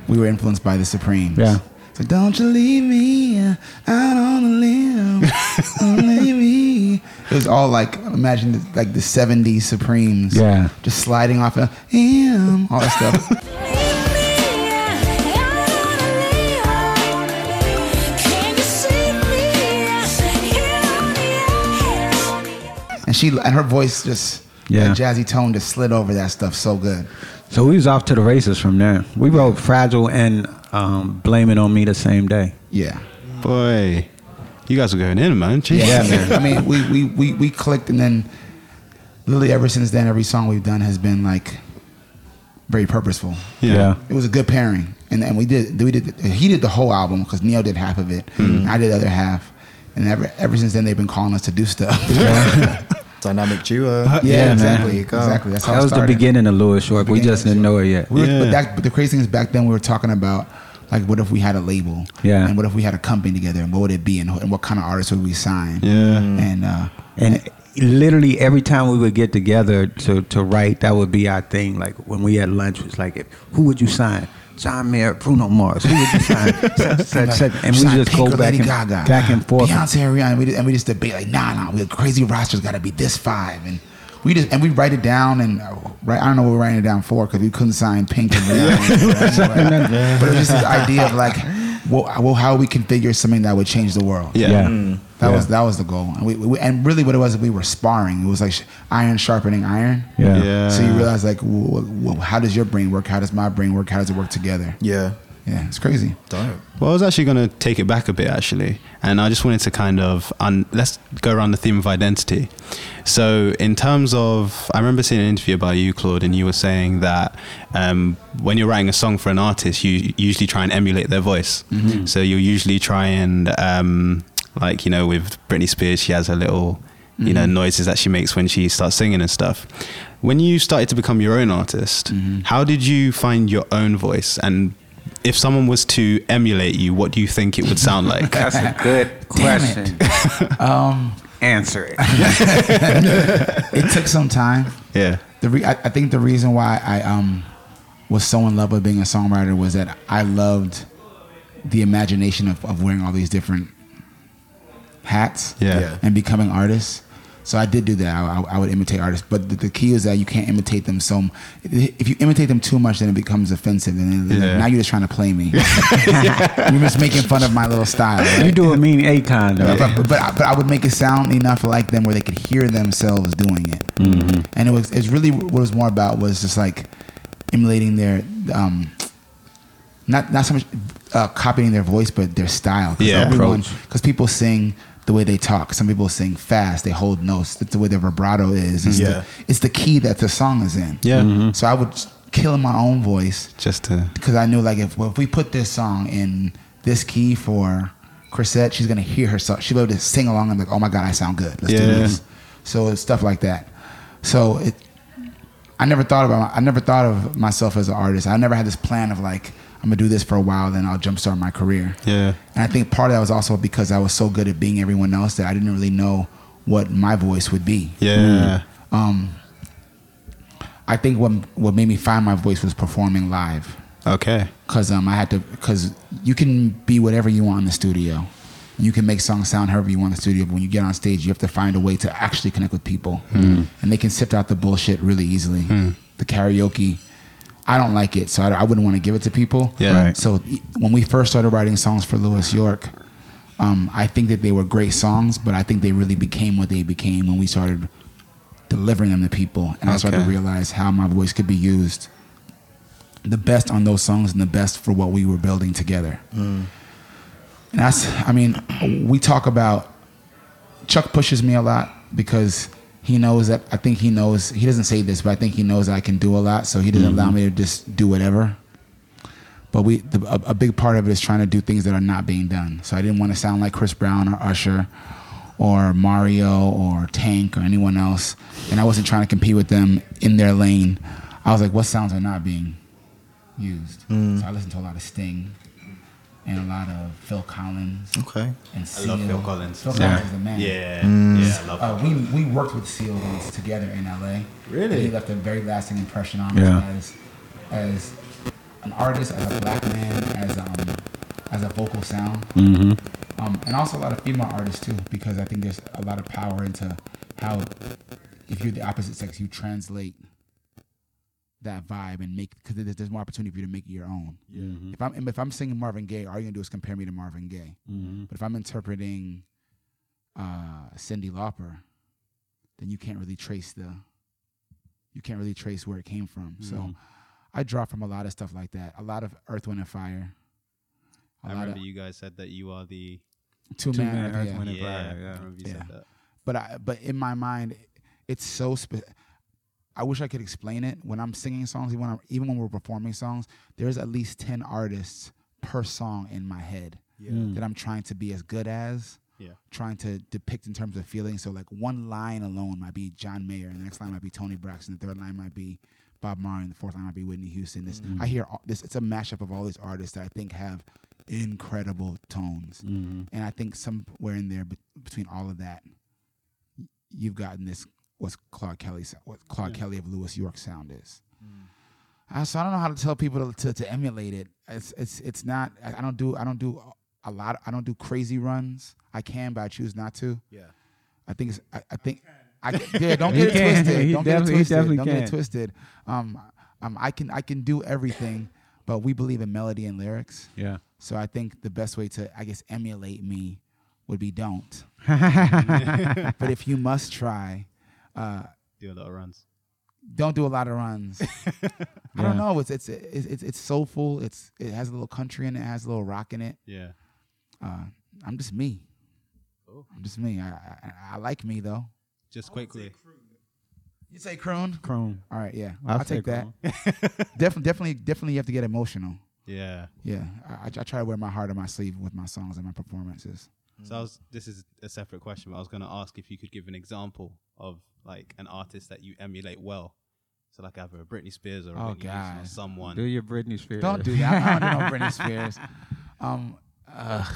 we were influenced by the Supremes. Yeah. So don't you leave me uh, out on a limb. Don't leave me. It was all like imagine the, like the '70s Supremes. Yeah. Just sliding off of him, all that stuff. and she and her voice just Yeah. that jazzy tone just slid over that stuff so good. So we was off to the races from there. We wrote Fragile and um, Blame It On Me the same day. Yeah. Boy, you guys are going in, man. Jeez. Yeah, man. I mean, we, we, we, we clicked, and then literally ever since then, every song we've done has been like very purposeful. Yeah. It was a good pairing, and and we did we did he did the whole album because Ne-Yo did half of it, and I did the other half, and ever ever since then they've been calling us to do stuff. Dynamic duo. yeah, man. exactly, There exactly. That's how That it was the beginning of Louis Short. We just didn't know it yet. We were, Yeah. but, that, but the crazy thing is, back then we were talking about like, what if we had a label? Yeah. And what if we had a company together? And what would it be? And, and what kind of artists would we sign? Yeah. And uh, And literally every time we would get together to, to write, that would be our thing. Like when we had lunch, it was like, if, who would you sign? John Mayer, Bruno Mars. Who would you sign? Such, such, such. And we sign just Pink go back and, Gaga, back and forth. Beyonce, and Rihanna, and we, just, and we just debate like, nah, nah, we the crazy roster's got to be this five, and we just and we write it down, and uh, right, I don't know what we're writing it down for because we couldn't sign Pink and Rihanna, but it was just this idea of like, well, well, how we configure something that would change the world. Yeah. Yeah. That Yeah. was that was the goal, and we, we and really what it was, we were sparring. It was like sh- iron sharpening iron. Yeah. Yeah. So you realize like, w- w- how does your brain work? How does my brain work? How does it work together? Yeah. Yeah, it's crazy. Dope. Well, I was actually going to take it back a bit, actually, and I just wanted to kind of un- let's go around the theme of identity. So, in terms of, I remember seeing an interview by you, Claude, and you were saying that um, when you're writing a song for an artist, you usually try and emulate their voice. So you usually try and, um, like you know, with Britney Spears, she has her little, you know, noises that she makes when she starts singing and stuff. When you started to become your own artist, how did you find your own voice and if someone was to emulate you, what do you think it would sound like? That's a good Damn it. question. Um, Answer it. it took some time. yeah. The re- I, I think the reason why I um was so in love with being a songwriter was that I loved the imagination of, of wearing all these different hats Yeah. Yeah. and becoming artists. So I did do that. I, I, I would imitate artists, but the, the key is that you can't imitate them so. If you imitate them too much, then it becomes offensive, and then Yeah. now you're just trying to play me. you're just making fun of my little style. right? You do a mean Akon though. But, but, I- but I would make it sound enough like them where they could hear themselves doing it. And it was it's really what it was more about was just like emulating their um, not not so much uh, copying their voice, but their style. Cause Yeah, everyone because people sing the way they talk. Some people sing fast. They hold notes. That's the way their vibrato is. It's, Yeah. the, it's the key that the song is in. Yeah. Mm-hmm. So I would kill my own voice Just to. because I knew like if well, if we put this song in this key for Chrisette, she's gonna hear herself. She'll be able to sing along and be like, oh my god, I sound good. Let's do Yeah. this. So it's stuff like that. So it, I never thought about I never thought of myself as an artist. I never had this plan of like I'm gonna do this for a while, then I'll jumpstart my career. Yeah. And I think part of that was also because I was so good at being everyone else that I didn't really know what my voice would be. Yeah. Um, I think what what made me find my voice was performing live Okay. because um, I had to because you can be whatever you want in the studio. You can make songs sound however you want in the studio, but when you get on stage, you have to find a way to actually connect with people, hmm. and they can sift out the bullshit really easily. Hmm. The karaoke, I don't like it, so I, I wouldn't want to give it to people. Yeah. Right. So when we first started writing songs for Louis York, um, I think that they were great songs, but I think they really became what they became when we started delivering them to people, and I started to realize how my voice could be used the best on those songs and the best for what we were building together. Hmm. And that's, I mean, we talk about Chuck pushes me a lot because he knows that I think he knows he doesn't say this, but I think he knows I can do a lot, so he doesn't allow mm-hmm. me to just do whatever. But we, the, a, a big part of it is trying to do things that are not being done. So I didn't want to sound like Chris Brown or Usher or Mario or Tank or anyone else, and I wasn't trying to compete with them in their lane. I was like, what sounds are not being used? Mm. So I listened to a lot of Sting and a lot of Phil Collins Okay. and I love Phil Collins. Phil Yeah. Collins is the man. Yeah. Yeah. I love Uh, we we worked with Seal once together in LA. Really? And he left a very lasting impression on Yeah. us as as an artist, as a black man, as um as a vocal sound. Mm-hmm. Um, and also a lot of female artists too, because I think there's a lot of power into how if you're the opposite sex, you translate that vibe and make because there's, there's more opportunity for you to make it your own. Mm-hmm. If I'm if I'm singing Marvin Gaye, all you're gonna do is compare me to Marvin Gaye. Mm-hmm. But if I'm interpreting uh, Cyndi Lauper, then you can't really trace the you can't really trace where it came from. So mm-hmm. I draw from a lot of stuff like that. A lot of Earth, Wind, and Fire. A I lot remember of you guys said that you are the. two, Two man. Man, Earth, yeah. Wind, and Yeah. Fire, yeah. I remember you Yeah. said that. but I, but in my mind, it's so. Spe- I wish I could explain it. When I'm singing songs, even when, I'm, even when we're performing songs, there's at least ten artists per song in my head hmm. that I'm trying to be as good as. Yeah. Trying to depict in terms of feeling. So like one line alone might be John Mayer, and the next line might be Toni Braxton, the third line might be Bob Marley, and the fourth line might be Whitney Houston. This mm. I hear all, this. It's a mashup of all these artists that I think have incredible tones, mm-hmm. and I think somewhere in there be- between all of that, you've gotten this what's Claude Kelly what Claude Kelly of Louis York sound is. Uh, so I don't know how to tell people to, to, to emulate it. It's it's it's not. I I don't do I don't do a lot. I don't do crazy runs. I can, but I choose not to. Yeah. I think it's, I, I think I yeah, don't get it can. twisted. He Don't get it twisted. Don't get it twisted. Um, um, I can I can do everything, but we believe in melody and lyrics. Yeah. So I think the best way to I guess emulate me would be don't. but if you must try, uh, Do a lot of runs. don't do a lot of runs. I don't know. It's it's it's it's, it's soulful. It's it has a little country in it. It has a little rock in it. Yeah. Uh, I'm just me. Oh. I'm just me. I, I I like me though. Just quickly. You say croon? Crone. All right, yeah, I'll I'll, take say that. definitely, definitely, definitely, you have to get emotional. Yeah. Yeah, I, I, I try to wear my heart on my sleeve with my songs and my performances. So I was, this is a separate question, but I was going to ask if you could give an example of like an artist that you emulate well. So like either a Britney Spears or a Oh, Whitney Houston or God. someone. Do your Britney Spears. Don't do that. I don't do no Britney Spears. Um, uh,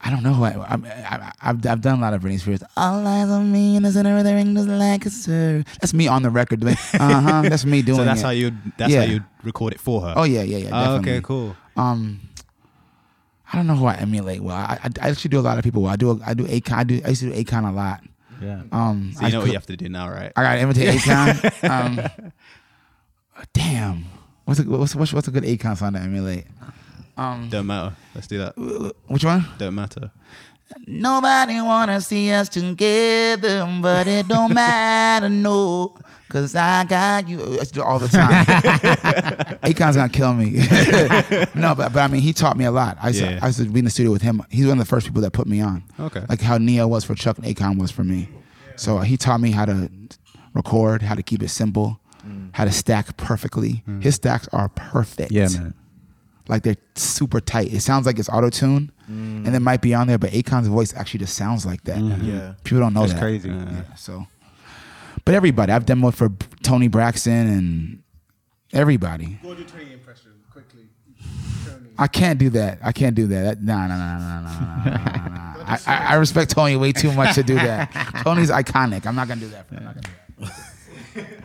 I don't know. I, I, I, I've, I've done a lot of Britney Spears. All eyes on me and the center of the ring just like a sir. That's me on the record doing. Uh huh. That's me doing. so that's it. how you that's Yeah. how you record it for her. Oh yeah, yeah, yeah. Oh, Definitely. okay, cool. Um, I don't know who I emulate well. I, I, I actually do a lot of people. well. I do I do Akon. I do I used to do Akon a lot. Yeah. Um, So you I know what you have to do now, right? I gotta imitate Akon. um, damn. What's a what's, what's what's a good Akon song to emulate? Um, Don't matter. Let's do that. which one? Don't matter. Nobody wanna see us together, but it don't matter, no. Cause I got you I do it all the time. Akon's gonna kill me. no, but but I mean he taught me a lot. I used, Yeah. to, I used to be in the studio with him. He's one of the first people that put me on. Okay. Like how Ne-Yo was for Chuck and Akon was for me. So uh, he taught me how to record, how to keep it simple, mm. how to stack perfectly. His stacks are perfect. Yeah, man like they're super tight. It sounds like it's auto tune, mm. and it might be on there, but Akon's voice actually just sounds like that. Mm-hmm. Yeah, people don't know That's that. crazy. Yeah. Yeah, so, but everybody, I've demoed for Toni Braxton and everybody. Gordon I can't do that. I can't do that. Nah, nah, nah, nah, nah, nah, nah. I, I, I respect Toni way too much to do that. Toni's iconic. I'm not gonna do that. For, I'm not gonna do that.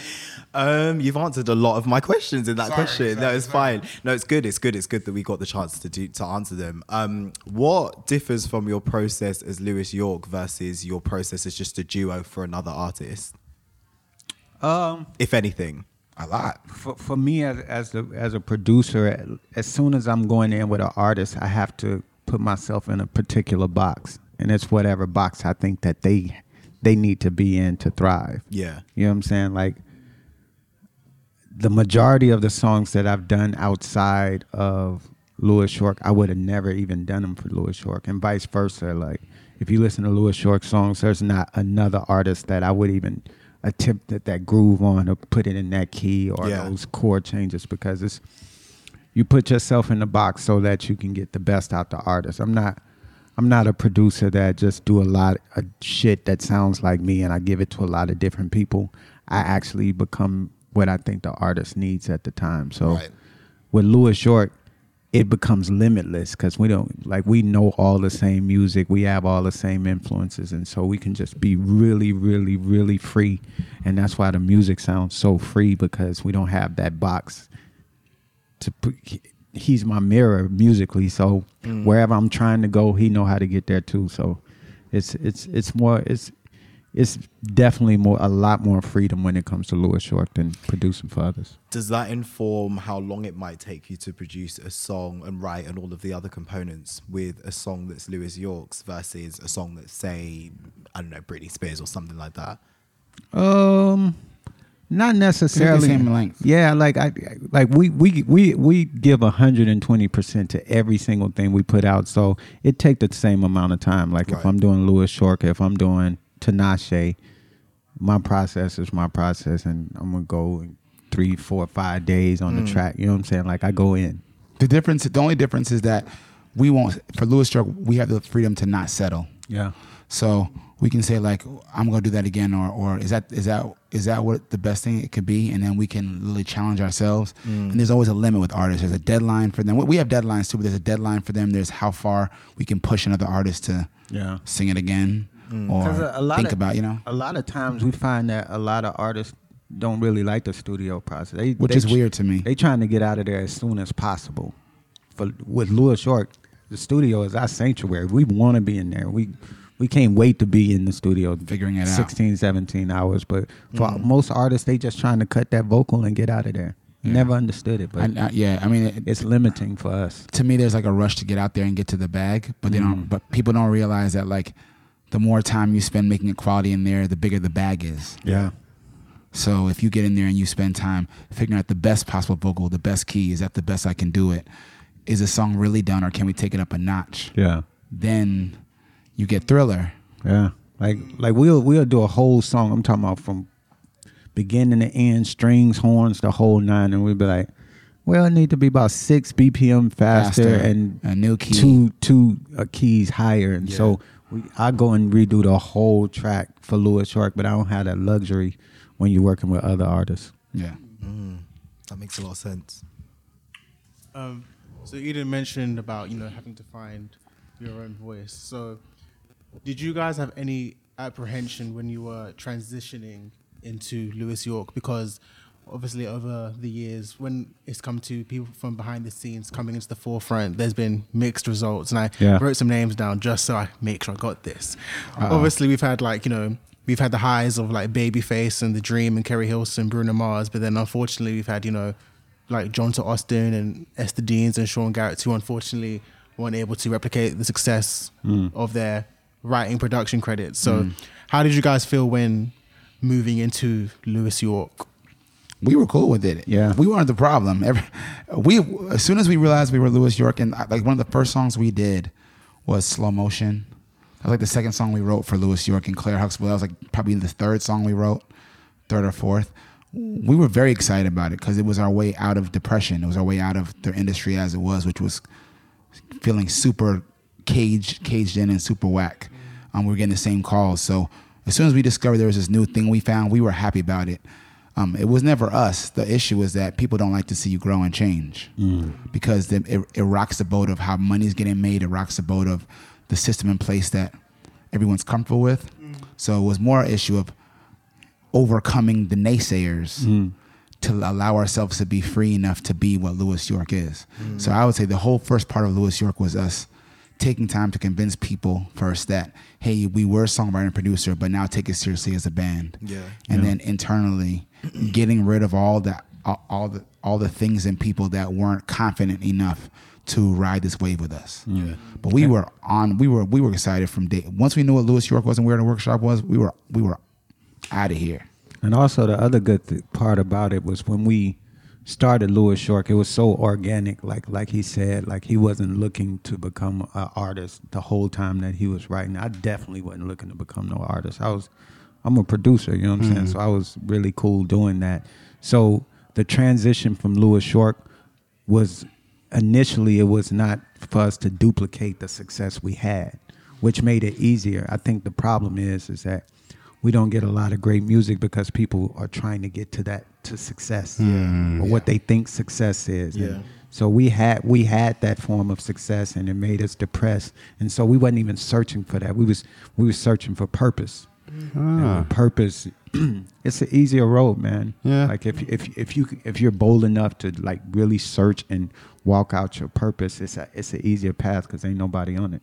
Um, you've answered a lot of my questions in that Sorry, question. no, sorry, it's sorry. fine. No, it's good. It's good. It's good that we got the chance to do to answer them. Um, what differs from your process as Louis York versus your process as just a duo for another artist, Um, if anything? A lot. for, for me as as a, as a producer, as soon as I'm going in with an artist, I have to put myself in a particular box, and it's whatever box I think that they they need to be in to thrive. Yeah. You know what I'm saying? Like the majority of the songs that I've done outside of Louis York, I would have never even done them for Louis York, and vice versa. Like if you listen to Louis York songs, there's not another artist that I would even attempt at that groove on or put it in that key or Yeah. those chord changes because it's you put yourself in the box so that you can get the best out the artist. I'm not I'm not a producer that just do a lot of shit that sounds like me and I give it to a lot of different people. I actually become what I think the artist needs at the time. So Right. with Lewis Short, it becomes limitless because we don't like we know all the same music, we have all the same influences, and so we can just be really, really, really free. And that's why the music sounds so free because we don't have that box to put he's my mirror musically so mm. wherever i'm trying to go he know how to get there too so it's it's it's more it's it's definitely more a lot more freedom when it comes to Louis York than producing for others. Does that inform how long it might take you to produce a song and write and all of the other components with a song that's Louis York's versus a song that's say I don't know Britney Spears or something like that? Um, not necessarily same length. Yeah, like I like we we we we give hundred and twenty percent to every single thing we put out, so it take the same amount of time. Like if I'm doing Louis York, if I'm doing Tinashe, my process is my process, and I'm gonna go three, four, five days on the mm. track. You know what I'm saying? Like I go in. The difference, the only difference is that we won't, for Louis York, we have the freedom to not settle. Yeah. So we can say like, I'm gonna do that again, or or is that is that is that what the best thing it could be? And then we can really challenge ourselves. Mm. And there's always a limit with artists. There's a deadline for them. We have deadlines too, but there's a deadline for them. There's how far we can push another artist to Yeah. sing it again Mm. or 'Cause a- lot think of- about, you know. A lot of times we find that a lot of artists don't really like the studio process. They, Which they is weird to me. They trying to get out of there as soon as possible. For with Louis York, the studio is our sanctuary. We want to be in there. We we can't wait to be in the studio Figuring it out. 16, 17 hours. But for mm. most artists, they just trying to cut that vocal and get out of there. Never understood it, but I, I, yeah, I mean, it, it's limiting for us. to me, there's like a rush to get out there and get to the bag, but they don't. Mm. But people don't realize that like the more time you spend making it quality in there, the bigger the bag is. Yeah. So if you get in there and you spend time figuring out the best possible vocal, the best key, is that the best I can do it? Is the song really done, or can we take it up a notch? Yeah. Then you get thriller. Yeah. Like like we'll we'll do a whole song. I'm talking about from beginning to end, strings, horns, the whole nine, and we'd be like, well, it need to be about six BPM faster, Faster, and a new key. two two uh, keys higher, and Yeah. so we I go and redo the whole track for Louis York, but I don't have that luxury when you're working with other artists. Yeah. That makes a lot of sense. Um, so Eden mentioned about you know having to find your own voice. So, did you guys have any apprehension when you were transitioning into Louis York? Because obviously, over the years, when it's come to people from behind the scenes coming into the forefront, there's been mixed results, and I Yeah. wrote some names down just so I make sure I got this. Obviously, we've had like you know. We've had the highs of like Babyface and The Dream and Keri Hilson, Bruno Mars, but then unfortunately we've had you know like Johntá Austin and Ester Deans and Sean Garrett, who unfortunately weren't able to replicate the success hmm. of their writing production credits. So, hmm. how did you guys feel when moving into Louis York? We were cool with it. Yeah. we weren't the problem. Every, we as soon as we realized we were Louis York, and like one of the first songs we did was Slow Motion. That was like the second song we wrote for Louis York and Claire Huxtable. That was like probably the third song we wrote, third or fourth. We were very excited about it because it was our way out of depression. It was our way out of the industry as it was, which was feeling super caged, caged in and super whack. Um, we were getting the same calls. So as soon as we discovered there was this new thing we found, we were happy about it. Um, it was never us. The issue is that people don't like to see you grow and change mm. because the, it, it rocks the boat of how money's getting made. It rocks the boat of the system in place that everyone's comfortable with. Mm. So it was more an issue of overcoming the naysayers mm. to allow ourselves to be free enough to be what Louis York is. So I would say the whole first part of Louis York was us taking time to convince people first that hey, we were a songwriter and producer, but now take it seriously as a band. Yeah. And then internally getting rid of all that all, the all the things and people that weren't confident enough to ride this wave with us. Yeah. But we were on we were we were excited from day once we knew what Louis York was and where the workshop was, we were we were out of here. And also the other good th- part about it was when we started Louis York, it was so organic. Like like he said, like he wasn't looking to become an artist the whole time that he was writing. I definitely wasn't looking to become no artist. I was, I'm a producer. You know what I'm saying? Mm-hmm. So I was really cool doing that. So the transition from Louis York was initially it was not for us to duplicate the success we had, which made it easier. I think the problem is is that we don't get a lot of great music because people are trying to get to that to success mm-hmm. or what they think success is. And Yeah. so we had we had that form of success and it made us depressed. And so we wasn't even searching for that. We was we was searching for purpose. And purpose it's an easier road, man. Yeah. Like if if if you if you're bold enough to like really search and walk out your purpose, it's a it's an easier path because ain't nobody on it.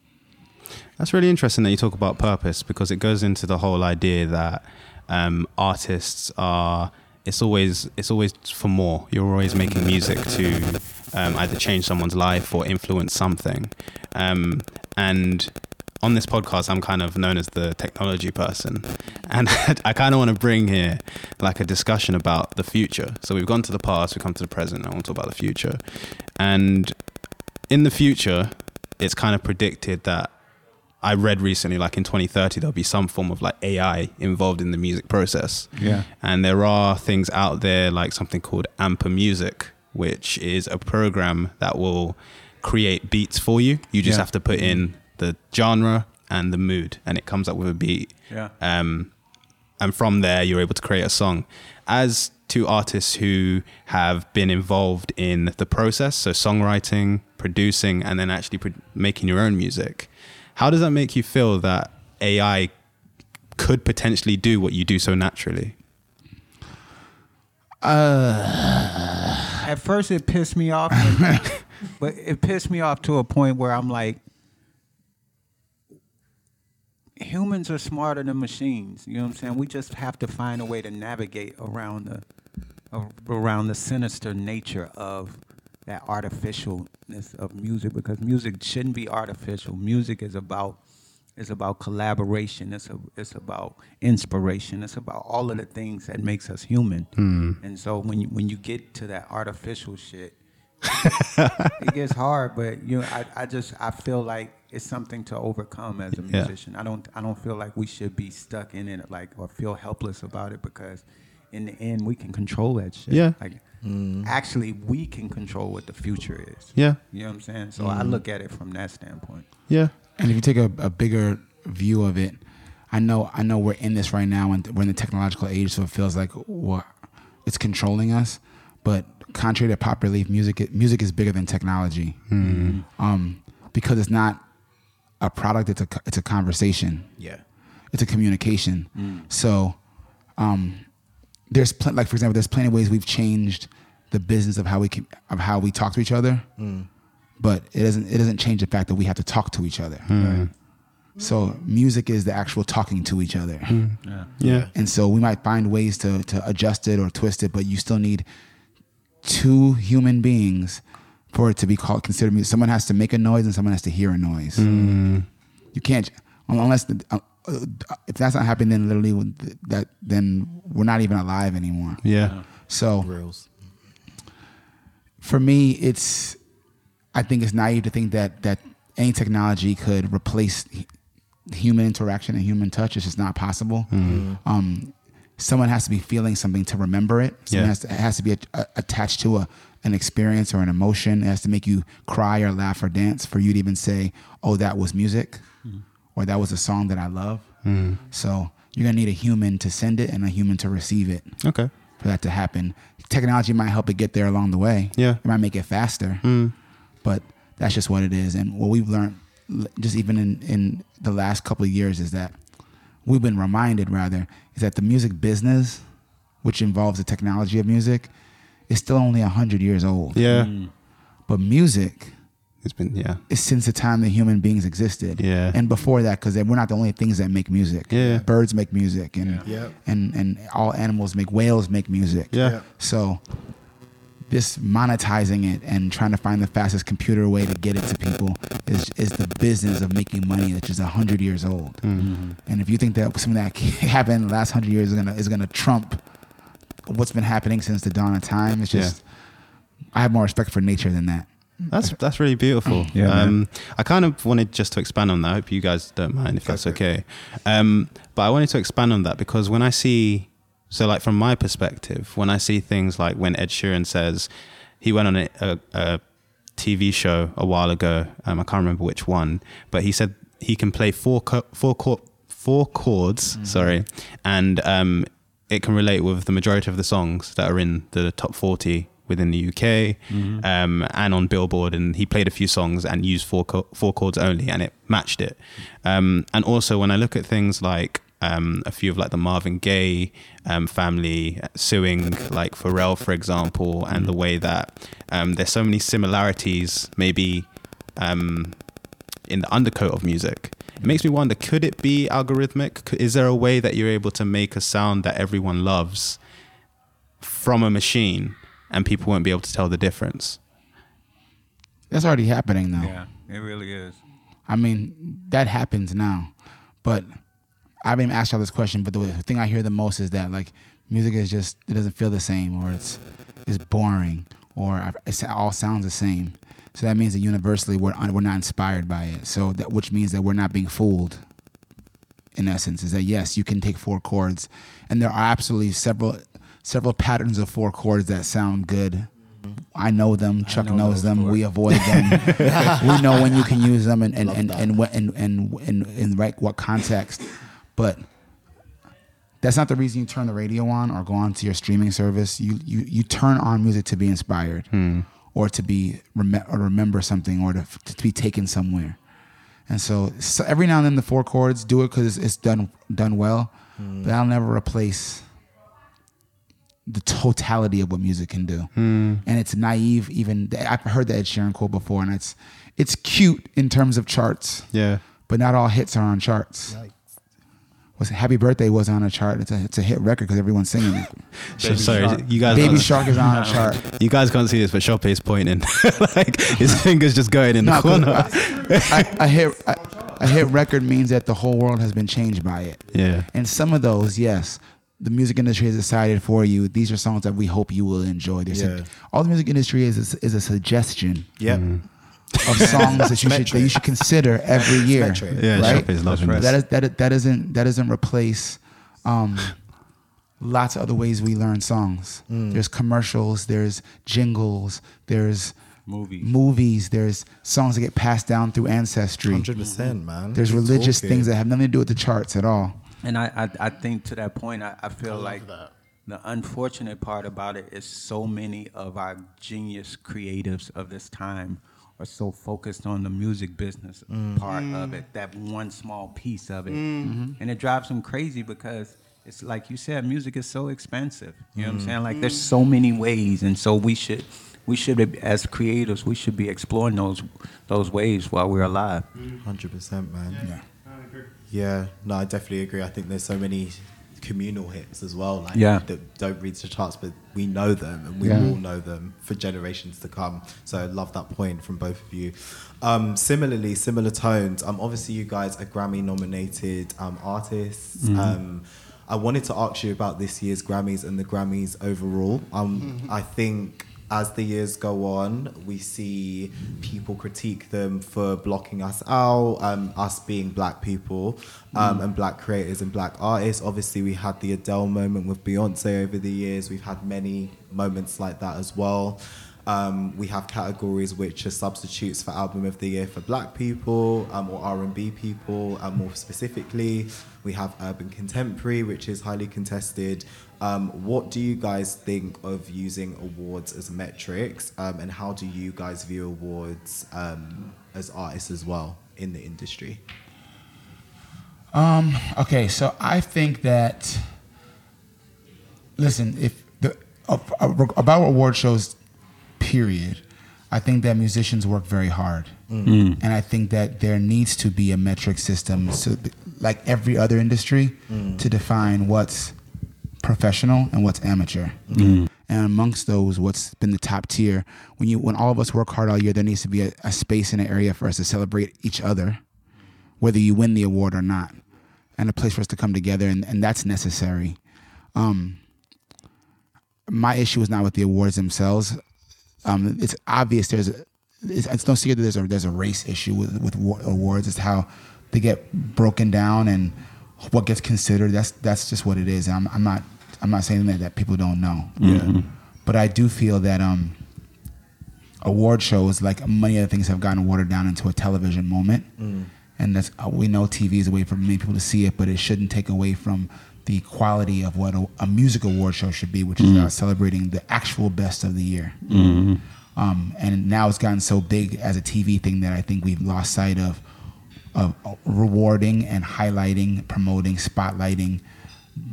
That's really interesting that you talk about purpose because it goes into the whole idea that um, artists are. It's always it's always for more. You're always making music to um, either change someone's life or influence something. Um, and on this podcast, I'm kind of known as the technology person, and I kind of want to bring here like a discussion about the future. So we've gone to the past, we've come to the present. I want to talk about the future, and in the future, it's kind of predicted that I read recently, like in 2030, there'll be some form of like AI involved in the music process. Yeah. And there are things out there like something called Amper Music, which is a program that will create beats for you. You just Yeah. have to put in the genre and the mood, and it comes up with a beat. Yeah. Um, and from there, you're able to create a song. As to artists who have been involved in the process, so songwriting, producing, and then actually pro- making your own music, how does that make you feel that AI could potentially do what you do so naturally? At first, it pissed me off, but, but it pissed me off to a point where I'm like, humans are smarter than machines. You know what I'm saying? We just have to find a way to navigate around the around the sinister nature of that artificialness of music because music shouldn't be artificial. Music is about is about collaboration. It's a, it's about inspiration. It's about all of the things that makes us human. Hmm. And so when you when you get to that artificial shit, it gets hard. But you know, I, I just I feel like it's something to overcome as a Yeah. musician. I don't I don't feel like we should be stuck in it like or feel helpless about it because in the end we can control that shit. Yeah. Like mm-hmm. actually we can control what the future is. Yeah. You know what I'm saying? So I mm-hmm. look at it from that standpoint. Yeah. And if you take a, a bigger view of it, I know I know we're in this right now and we're in the technological age, so it feels like well, it's controlling us. But contrary to pop relief, music music is bigger than technology, hmm. um, because it's not a product; it's a it's a conversation. Yeah. it's a communication. Hmm. So, um, there's pl- like for example, there's plenty of ways we've changed the business of how we can, of how we talk to each other, hmm. but it doesn't it doesn't change the fact that we have to talk to each other. So music is the actual talking to each other, Yeah. and so we might find ways to to adjust it or twist it, but you still need two human beings for it to be called considered music. Someone has to make a noise and someone has to hear a noise. You can't unless the, uh, uh, if that's not happening, then literally that then we're not even alive anymore. Yeah. So Reels. for me, it's I think it's naive to think that that any technology could replace human interaction and human touch. It's just not possible. Um, someone has to be feeling something to remember it. Someone Yeah. has to, it has to be a, a- attached to a an experience or an emotion. It has to make you cry or laugh or dance for you to even say, "Oh, that was music," mm-hmm. or "That was a song that I love." Mm. So you're gonna need a human to send it and a human to receive it Okay. for that to happen. Technology might help it get there along the way. Yeah. It might make it faster. Mm. But that's just what it is. And what we've learned, just even in, in the last couple of years, is that we've been reminded, rather, is that the music business, which involves the technology of music, is still only 100 years old. Yeah. Hmm. But music It's been yeah. is since the time that human beings existed. Yeah. And before that, because we're not the only things that make music. Yeah. Birds make music, and Yeah. and and all animals make. Whales make music. Yeah. Yeah. So this monetizing it and trying to find the fastest computer way to get it to people is is the business of making money, which is hundred years old. Mm-hmm. And if you think that something that happened in the last hundred years is gonna is gonna trump what's been happening since the dawn of time, it's Yeah. just I have more respect for nature than that. That's that's really beautiful. Yeah, um, I kind of wanted just to expand on that. I hope you guys don't mind if that's okay. Um, but I wanted to expand on that because when I see, so like from my perspective, when I see things like when Ed Sheeran says he went on a, a, a TV show a while ago, um, I can't remember which one, but he said he can play four co- four chord, four chords, sorry, and um, it can relate with the majority of the songs that are in the top forty within the UK um, and on Billboard. And he played a few songs and used four co- four chords only, and it matched it. Um, and also, when I look at things like um, a few of like the Marvin Gaye um, family suing like Pharrell, for example, and the way that um, there's so many similarities, maybe um, in the undercoat of music. It makes me wonder: could it be algorithmic? Is there a way that you're able to make a sound that everyone loves from a machine, and people won't be able to tell the difference? That's already happening though. Yeah, it really is. I mean, that happens now. But I've been asked y'all this question, but the thing I hear the most is that like music is just it doesn't feel the same, or it's it's boring, or it all sounds the same. So that means that universally we're we're not inspired by it. So that which means that we're not being fooled. In essence, is that yes, you can take four chords, and there are absolutely several several patterns of four chords that sound good. I know them. Chuck know knows them. We avoid them. we know when you can use them and and and and what and and in in right what context. But that's not the reason you turn the radio on or go on to your streaming service. You you you turn on music to be inspired, hmm. or to be rem- or remember something, or to to be taken somewhere. And so, so every now and then the four chords do it because it's done done well, hmm. but I'll never replace the totality of what music can do. Hmm. And it's naive. Even I've heard the Ed Sheeran quote before, and it's it's cute in terms of charts, Yeah. but not all hits are on charts. Was Happy Birthday was on a chart. It's a it's a hit record because everyone's singing it. So- sorry, you guys. Baby can't- Shark is on a chart. You guys can't see this, but Shoppe is pointing. like his fingers just going in the No, 'cause corner. a, a hit a, a hit record means that the whole world has been changed by it. yeah. And some of those, yes, the music industry has decided for you. These are songs that we hope you will enjoy. There's a- Yeah. all the music industry is is, is a suggestion Yep. Mm-hmm. Of songs that you should that you should consider every year. Yeah, right? Shoppe is right. this. That is, that that doesn't that doesn't replace um, lots of other ways we learn songs. There's commercials, there's jingles, there's Movies. movies, there's songs that get passed down through ancestry. Hundred percent, man. There's Keep religious talking. things that have nothing to do with the charts at all. And I, I, I think to that point, I, I feel like the unfortunate part about it is so many of our genius creatives of this time are so focused on the music business mm. Mm. part of it, that one small piece of it. Mm. Mm-hmm. And it drives them crazy because it's like you said, music is so expensive. You know what I'm saying? Like there's so many ways, and so we should, we should as creators, we should be exploring those those ways while we're alive. Hundred percent, man. Yeah. Yeah, no, I definitely agree. I think there's so many communal hits as well, like Yeah. that don't reach the charts, but we know them and we Yeah. will know them for generations to come. So I love that point from both of you. Um, similarly, similar tones. Um, obviously you guys are Grammy nominated um, artists. Um, I wanted to ask you about this year's Grammys and the Grammys overall. Um, I think as the years go on, we see people critique them for blocking us out, um, us being black people um, and black creators and black artists. Obviously, we had the Adele moment with Beyonce over the years. We've had many moments like that as well. Um, we have categories which are substitutes for album of the year for black people um, or R&B people. Um, more specifically, we have urban contemporary, which is highly contested. Um, what do you guys think of using awards as metrics, um, and how do you guys view awards um, as artists as well in the industry? Um, okay, so I think that listen, if the uh, uh, about award shows, period, I think that musicians work very hard, and I think that there needs to be a metric system, so like every other industry, to define what's professional and what's amateur. And amongst those, what's been the top tier? When you when all of us work hard all year, there needs to be a, a space and an area for us to celebrate each other whether you win the award or not, and a place for us to come together, and, and that's necessary. Um, my issue is not with the awards themselves. Um, it's obvious there's a, it's, it's no secret that there's a there's a race issue with with awards. It's how they get broken down and what gets considered. That's that's just what it is. I'm I'm not I'm not saying that that people don't know. Yeah. But I do feel that um award shows, like many other things, have gotten watered down into a television moment. And that's uh, we know TV is a way for many people to see it, but it shouldn't take away from the quality of what a, a music award show should be, which is about celebrating the actual best of the year. Um, and now it's gotten so big as a TV thing that I think we've lost sight of of rewarding and highlighting, promoting, spotlighting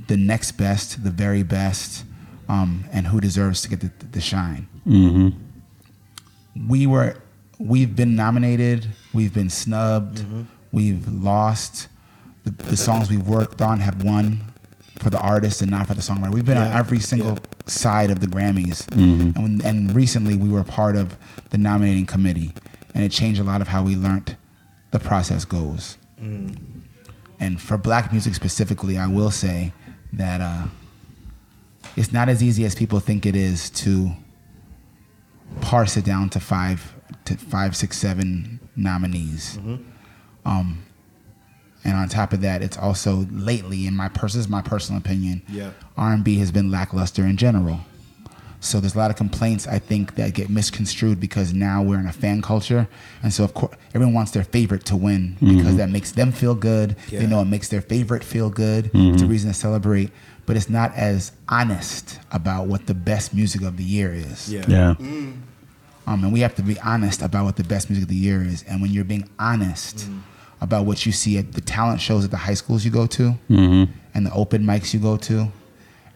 the next best, the very best, um, and who deserves to get the, the shine. Mm-hmm. We were we've been nominated we've been snubbed mm-hmm. we've lost. The, the songs we've worked on have won for the artist and not for the songwriter. We've been on every single side of the grammys. Mm-hmm. And, when, and recently we were part of the nominating committee and it changed a lot of how we learned the process goes and for black music specifically i will say that uh, it's not as easy as people think it is to parse it down to five to five, six, seven nominees. Um, and on top of that, it's also lately, in my pers- this is my personal opinion, Yeah. R and B has been lackluster in general. So there's a lot of complaints I think that get misconstrued because now we're in a fan culture, and so of course everyone wants their favorite to win because mm-hmm. that makes them feel good. Yeah. They know it makes their favorite feel good. It's a mm-hmm. reason to celebrate, but it's not as honest about what the best music of the year is. Yeah. Yeah. Mm. Um, and we have to be honest about what the best music of the year is. And when you're being honest mm. about what you see at the talent shows at the high schools you go to, mm-hmm. and the open mics you go to,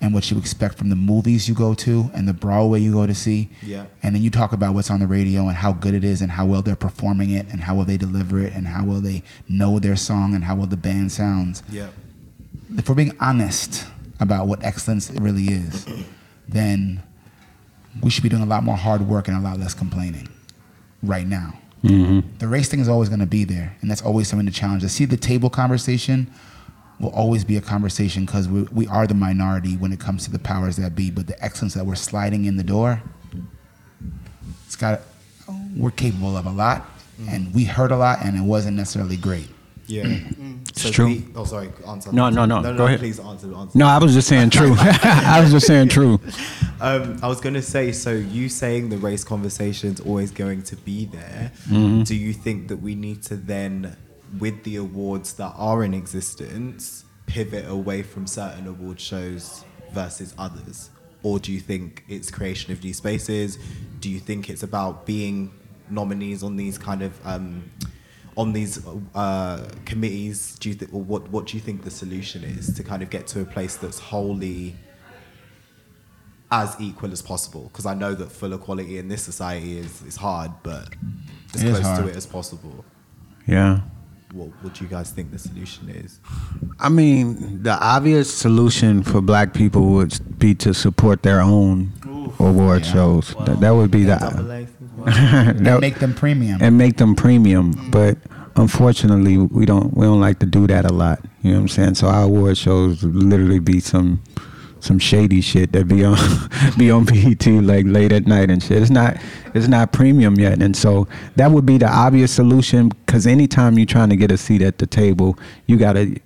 and what you expect from the movies you go to, and the Broadway you go to see, Yeah. and then you talk about what's on the radio and how good it is, and how well they're performing it, and how well they deliver it, and how well they know their song, and how well the band sounds. Yeah. if we're being honest about what excellence really is, then we should be doing a lot more hard work and a lot less complaining right now. Mm-hmm. The race thing is always going to be there, and that's always something to challenge. The see the table conversation will always be a conversation because we, we are the minority when it comes to the powers that be. But the excellence that we're sliding in the door, it's got we're capable of a lot, and we heard a lot, and it wasn't necessarily great. Yeah. It's true. we- oh, sorry. Answer. No, no, no, No, go ahead. Please answer. answer. No, I was just saying true. I was just saying true. Um, I was going to say, so you saying the race conversation is always going to be there. Mm-hmm. Do you think that we need to then, with the awards that are in existence, pivot away from certain award shows versus others? Or do you think it's creation of new spaces? Do you think it's about being nominees on these kind of um, on these uh, committees? Do you think, or what what do you think the solution is to kind of get to a place that's wholly as equal as possible because I know that full equality in this society is, is hard, but as It close to it as possible. Yeah. What, what do you guys think the solution is? I mean, the obvious solution for black people would be to support their own award shows. That, that would be the And that- make them premium. and make them premium. But unfortunately, we don't we don't like to do that a lot. You know what I'm saying? So our award shows literally be some some shady shit that be on be on BET like late at night and shit. It's not it's not premium yet, and so that would be the obvious solution. Because anytime you're trying to get a seat at the table, you gotta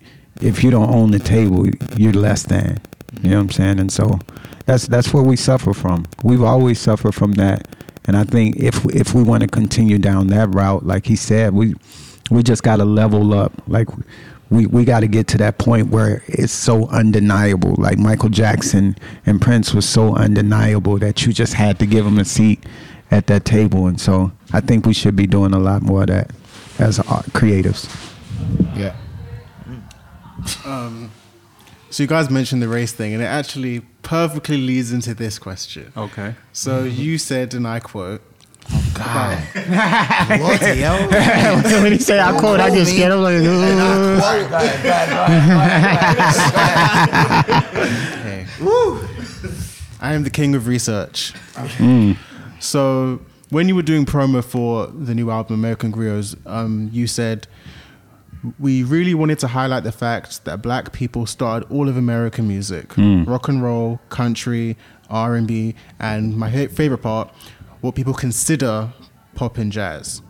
if you don't own the table, you're less than. You know what I'm saying? And so that's that's where we suffer from. We've always suffered from that. And I think if if we want to continue down that route, like he said, we we just got to level up. Like we we got to get to that point where it's so undeniable. Like Michael Jackson and Prince was so undeniable that you just had to give them a seat at that table. And so I think we should be doing a lot more of that as art creatives. yeah. Um, so you guys mentioned the race thing, and it actually perfectly leads into this question. Okay. So you said, and I quote, God. Bloody hell. when he say I quote, I get scared. I'm like, "Hey, I am the king of research." So when you were doing promo for the new album American Griots, um, you said we really wanted to highlight the fact that black people started all of American music, rock and roll, country, R and B, and my favorite part, what people consider pop and jazz.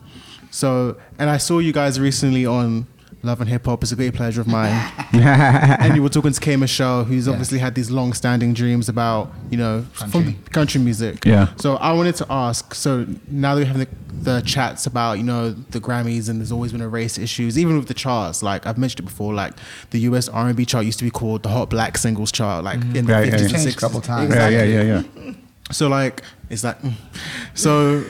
So, and I saw you guys recently on Love and Hip Hop. It's a great pleasure of mine. and you were talking to K Michelle, who's obviously had these long-standing dreams about, you know, Country. From country music. Yeah. So I wanted to ask. So now that we have the, the chats about, you know, the Grammys, and there's always been a race issues, even with the charts. Like I've mentioned it before, like the U.S. R&B chart used to be called the Hot Black Singles Chart, like in the Yeah, yeah, 50s yeah. and Changed 60s. a couple times. Yeah, yeah, yeah, yeah. So like it's like mm. so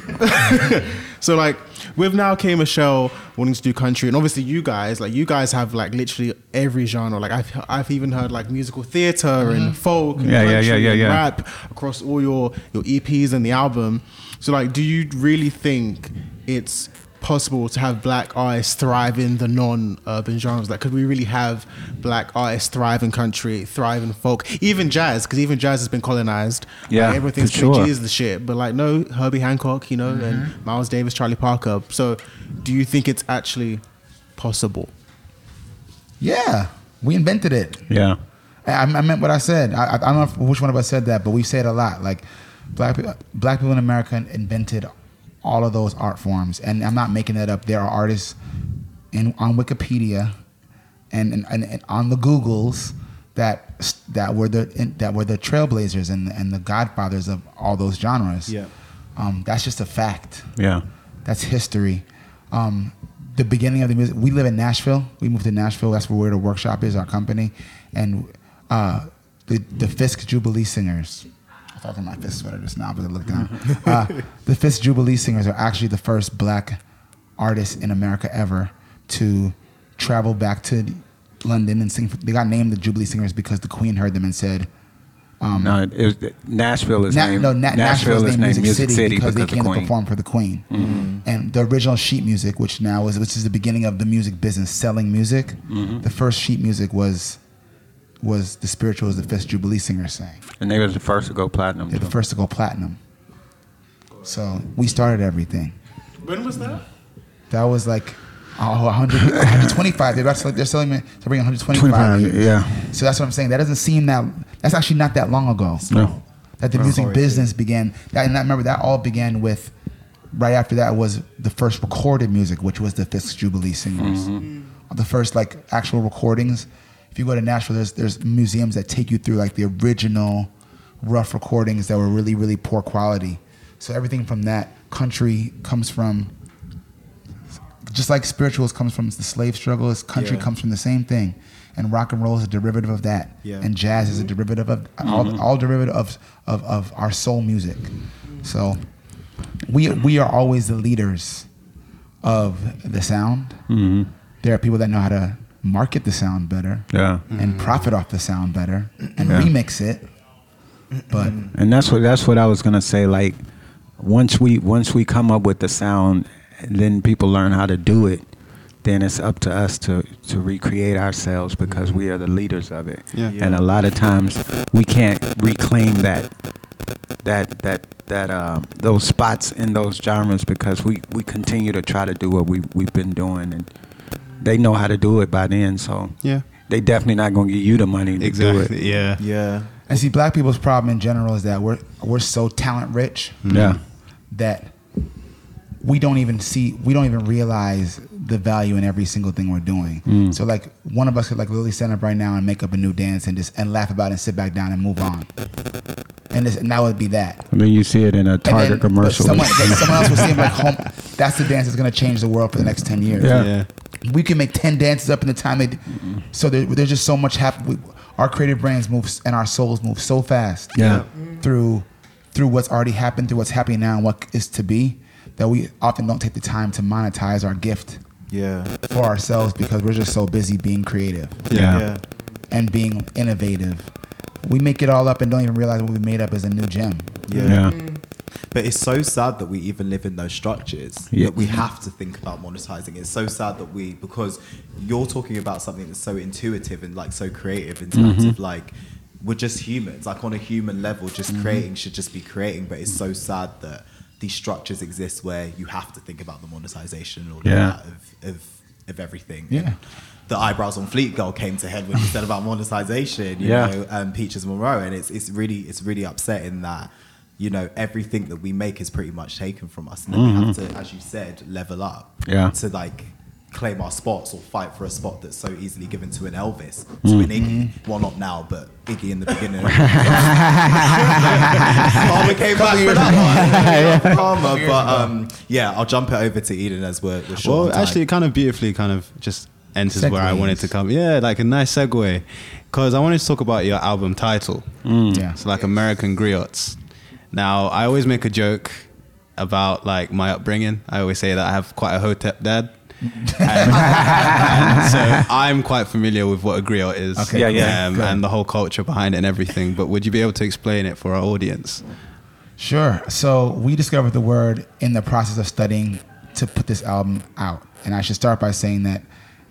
so like with now K Michelle wanting to do country and obviously you guys like you guys have like literally every genre like I've I've even heard like musical theater and folk and Yeah, yeah, country yeah, yeah, yeah. rap across all your your EPs and the album. So like do you really think it's possible to have black artists thrive in the non-urban genres like could we really have black artists thrive in country thrive in folk even jazz because even jazz has been colonized Yeah, like, everything's for sure. is the shit. But like, no, Herbie Hancock, you know, and mm-hmm. Miles Davis, Charlie Parker. So, do you think it's actually possible? yeah, we invented it. Yeah. I, I meant what I said. I, I I don't know which one of us said that, but we say it a lot. Like black pe- black people in America invented all of those art forms, and I'm not making that up. There are artists in on Wikipedia and and, and, and on the Googles that that were the that were the trailblazers and and the godfathers of all those genres. Yeah. um, that's just a fact. Yeah. That's history. Um, the beginning of the music. We live in Nashville. We moved to Nashville. That's where the workshop is, our company, and uh, the the Fisk Jubilee Singers. I thought my Fisk sweater just now, but I looked down. uh, the Fisk Jubilee Singers are actually the first black artists in America ever to travel back to London and sing. They got named the Jubilee Singers because the Queen heard them and said, no, it was Nashville is Na- named no, Na- Nashville is named Music City because, because they of the came to perform for the Queen. And the original sheet music, which now is which is the beginning of the music business, selling music. Mm-hmm. The first sheet music was was the spiritual is the Fisk Jubilee singer sang. And they was the first to go platinum. They're the first to go platinum. So we started everything. When was that? That was like oh, 100, 125. They're about to, they're selling me to bring 125 25, yeah. So that's what I'm saying. That doesn't seem that. That's actually not that long ago. No. That the music business began. That, and I remember that all began with. Right after that was the first recorded music, which was the Fisk Jubilee Singers. Mm-hmm. The first like actual recordings. If you go to Nashville, there's there's museums that take you through like the original rough recordings that were really really poor quality. So everything from that country comes from just like spirituals comes from the slave struggle, this country Yeah. comes from the same thing. And rock and roll is a derivative of that. Yeah. And jazz is a mm-hmm. derivative of all, mm-hmm. all derivative of, of, of our soul music. So we we are always the leaders of the sound. Mm-hmm. There are people that know how to market the sound better Yeah. and profit off the sound better and Yeah. remix it. But And that's what that's what I was gonna say. Like once we once we come up with the sound, then people learn how to do it. Then it's up to us to to recreate ourselves because we are the leaders of it. Yeah. yeah. And a lot of times we can't reclaim that that that that um, those spots in those genres because we we continue to try to do what we we've been doing and they know how to do it by then. So Yeah. they definitely not gonna give you the money to do it. Exactly. Yeah. Yeah. and see, black people's problem in general is that we're we're so talent rich. Yeah. that we don't even see we don't even realize the value in every single thing we're doing Mm. so like one of us could like literally stand up right now and make up a new dance and just and laugh about it and sit back down and move on and, this, and that would be that And then you see it in a Target then- commercial. someone, someone else will see it like home that's the dance that's going to change the world for the next 10 years Yeah. Yeah. We can make 10 dances up in the time they mm-hmm. so there, there's just so much happen our creative brains move and our souls move so fast Yeah. through through what's already happened through what's happening now and what is to be that we often don't take the time to monetize our gift Yeah. for ourselves because we're just so busy being creative Yeah. Yeah. and being innovative we make it all up and don't even realize what we made up is a new gem Yeah. Yeah. Mm-hmm. But it's so sad that we even live in those structures. Yeah. That we have to think about monetizing. It's so sad that we because you're talking about something that's so intuitive and like so creative in terms Mm-hmm. of like we're just humans. Like on a human level, just Mm-hmm. creating should just be creating. But it's so sad that these structures exist where you have to think about the monetization and all of Yeah. that of, of of everything. Yeah. The eyebrows on Fleek Girl came to head when you said about monetization, you Yeah. know, um, Peaches Monroe, and it's it's really it's really upsetting that you know everything that we make is pretty much taken from us, and then we have mm-hmm. to, as you said, level up, Yeah. to like claim our spots or fight for a spot that's so easily given to an Elvis, to mm-hmm. an Iggy. Well, not now, but Iggy in the beginning. Palmer came back for that one. Palmer, but um, yeah, I'll jump it over to Eden as we're, we're short. Well, actually, it kind of beautifully kind of just enters where I Segues. wanted to come. Yeah, like a nice segue. Because I wanted to talk about your album title. Mm. yeah It's like American Griots. Now, I always make a joke about like my upbringing. I always say that I have quite a hotep dad. and, and so I'm quite familiar with what a griot is. Okay, Yeah, yeah. Um, and the whole culture behind it and everything. But would you be able to explain it for our audience? Sure. So we discovered the word in the process of studying to put this album out, and I should start by saying that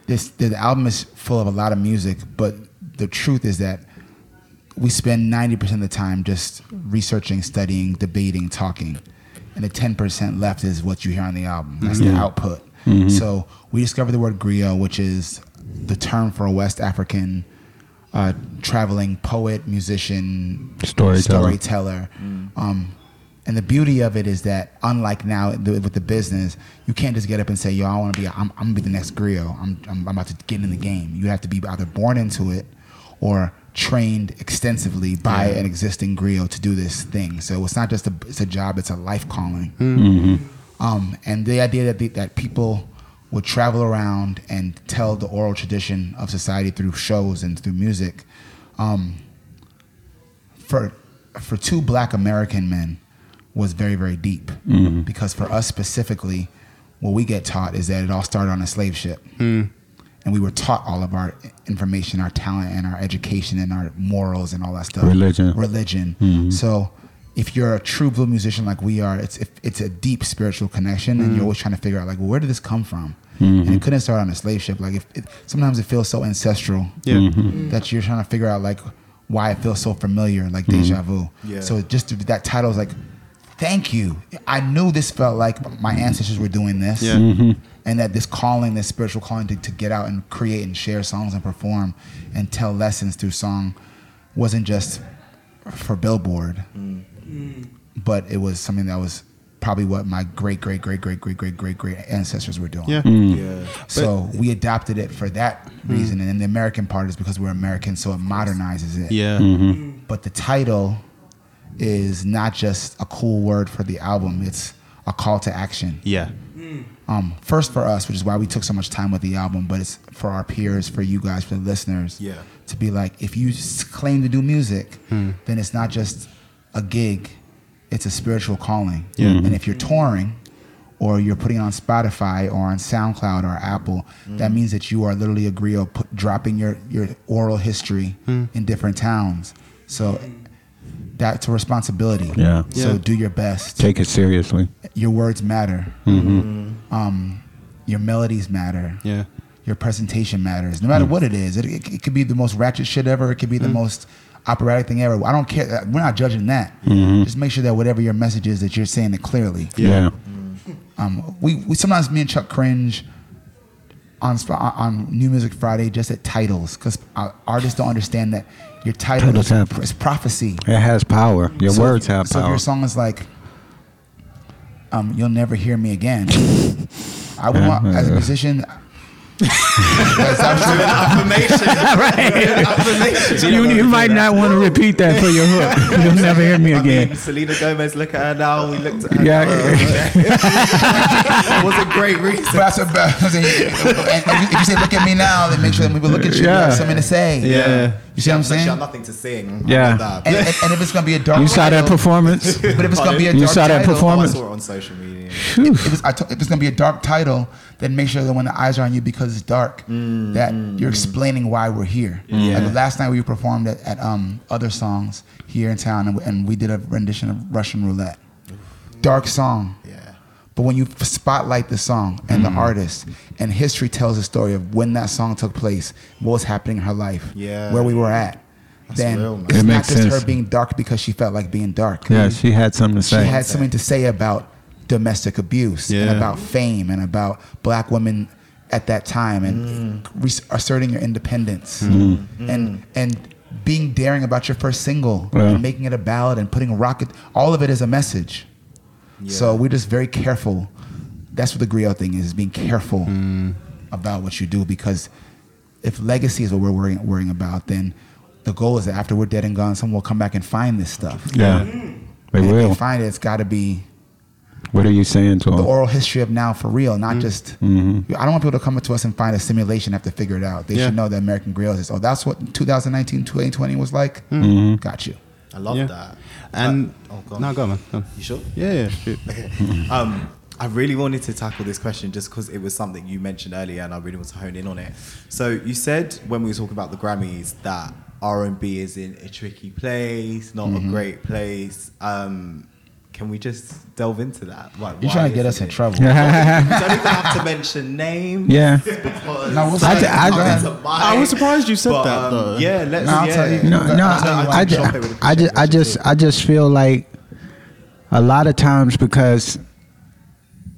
this the album is full of a lot of music, but the truth is that we spend ninety percent of the time just researching, studying, debating, talking, and the ten percent left is what you hear on the album. That's the output. So we discovered the word griot, which is the term for a West African uh, traveling poet, musician, Storyteller. storyteller. Um, and the beauty of it is that, unlike now the, with the business, you can't just get up and say, "Yo, I want to be. I'm, I'm gonna be the next griot. I'm, I'm, I'm about to get in the game." You have to be either born into it or trained extensively by an existing griot to do this thing. So it's not just a it's a job; it's a life calling. Um, and the idea that the, that people would travel around and tell the oral tradition of society through shows and through music, um, for for two Black American men, was very very deep. Because for us specifically, what we get taught is that it all started on a slave ship, and we were taught all of our information, our talent, and our education, and our morals, and all that stuff. Religion. religion. Mm-hmm. So if you're a true blue musician like we are, it's if it's a deep spiritual connection, and you're mm. always trying to figure out like, well, where did this come from? And it mm-hmm. couldn't start on a slave ship. Like, if it, sometimes it feels so ancestral Yeah. Mm-hmm. Mm. that you're trying to figure out like why it feels so familiar, like deja vu. Yeah. So just that title is like, thank you. I knew this felt like my ancestors were doing this, Yeah. And that this calling, this spiritual calling to, to get out and create and share songs and perform and tell lessons through song, wasn't just for Billboard, but it was something that was probably what my great great great great great great great great ancestors were doing. Yeah. Mm. Yeah. So we adopted it for that reason, and then the American part is because we're American, so it modernizes it. Yeah. Mm-hmm. But the title is not just a cool word for the album; it's a call to action. Yeah. Um, first for us, which is why we took so much time with the album, but it's for our peers, for you guys, for the listeners. Yeah. To be like, if you claim to do music, hmm. then it's not just a gig; it's a spiritual calling. Yeah. And mm-hmm. if you're touring, or you're putting on Spotify or on SoundCloud or Apple, that mm-hmm. means that you are literally a of put, dropping your your oral history hmm. in different towns. So that's a responsibility. Yeah. So Yeah. do your best Take it seriously. your words matter. Mm-hmm. Um, your melodies matter. Yeah. Your presentation matters. No matter what it is, it, it, it could be the most ratchet shit ever. It could be the most operatic thing ever. I don't care. We're not judging that. Mm-hmm. Just make sure that whatever your message is, that you're saying it clearly. Yeah. Um, we, we sometimes me and Chuck cringe on on New Music Friday just at titles because artists don't understand that your title is, is prophecy. It has power. Your So- words have power. so your song is like, um, "You'll never hear me again," I would want as a musician. That's absolutely- Affirmation. you, you might not want to repeat that for your hook. You'll never hear me I again. mean, Selena Gomez, look at her now. We looked at her. Yeah. now. that was a great reason. But that's a bad. and if you say "look at me now," then make sure that when we look at you, you Yeah. have something to say. Yeah. You see what I'm saying? you have nothing to sing. Yeah. I love that. And, and, and if it's gonna be a dark, You saw that title- performance? But if it's gonna be a dark, You dark saw that title, Oh, I performance? saw it on social media. if it's, I t- if it's gonna be a dark title, then make sure that when the eyes are on you because it's dark, that you're explaining why we're here. Yeah. Like last night we performed at, at um, other songs here in town, and, and we did a rendition of Russian Roulette. Dark song. Yeah. But when you spotlight the song and the artist, and history tells the story of when that song took place, what was happening in her life, Yeah. where we were at, That's then real, it's It not makes just sense. her being dark because she felt like being dark. Yeah, she had something to say. She had something to say about domestic abuse and about fame and about black women at that time and mm. re- asserting your independence mm-hmm. Mm-hmm. and and being daring about your first single Yeah. and making it a ballad and putting a rocket all of it is a message. So we're just very careful. That's what the griot thing is, is being careful mm. about what you do because if legacy is what we're worrying, worrying about then the goal is that after we're dead and gone someone will come back and find this stuff. Yeah. They and if they will. find it it's got to be What are you saying to the them? oral history of now for real, not just. I don't want people to come up to us and find a simulation, have to figure it out. They Yeah. should know that American Griots is. Oh, that's what 2019, 2020 was like. Got you. I love Yeah. that. And Uh, oh, go on. no, go man. Go on. You sure? Yeah, yeah. Shoot. um, I really wanted to tackle this question just because it was something you mentioned earlier, and I really want to hone in on it. So you said when we were talking about the Grammys that R and B is in a tricky place, not Mm-hmm. a great place. Um, can we just delve into that? Like, You're why trying to get us isn't in it? trouble. You don't even have to mention names. Yeah. Because No, we'll it's say- not I- I- into my- I was surprised you said But, that, um, though. Yeah, let's. No, I'll yeah. tell you. No, no, I'll tell you I, why. I, I'm ju- shocked would've I, ju- I appreciated just, it. I just feel like a lot of times because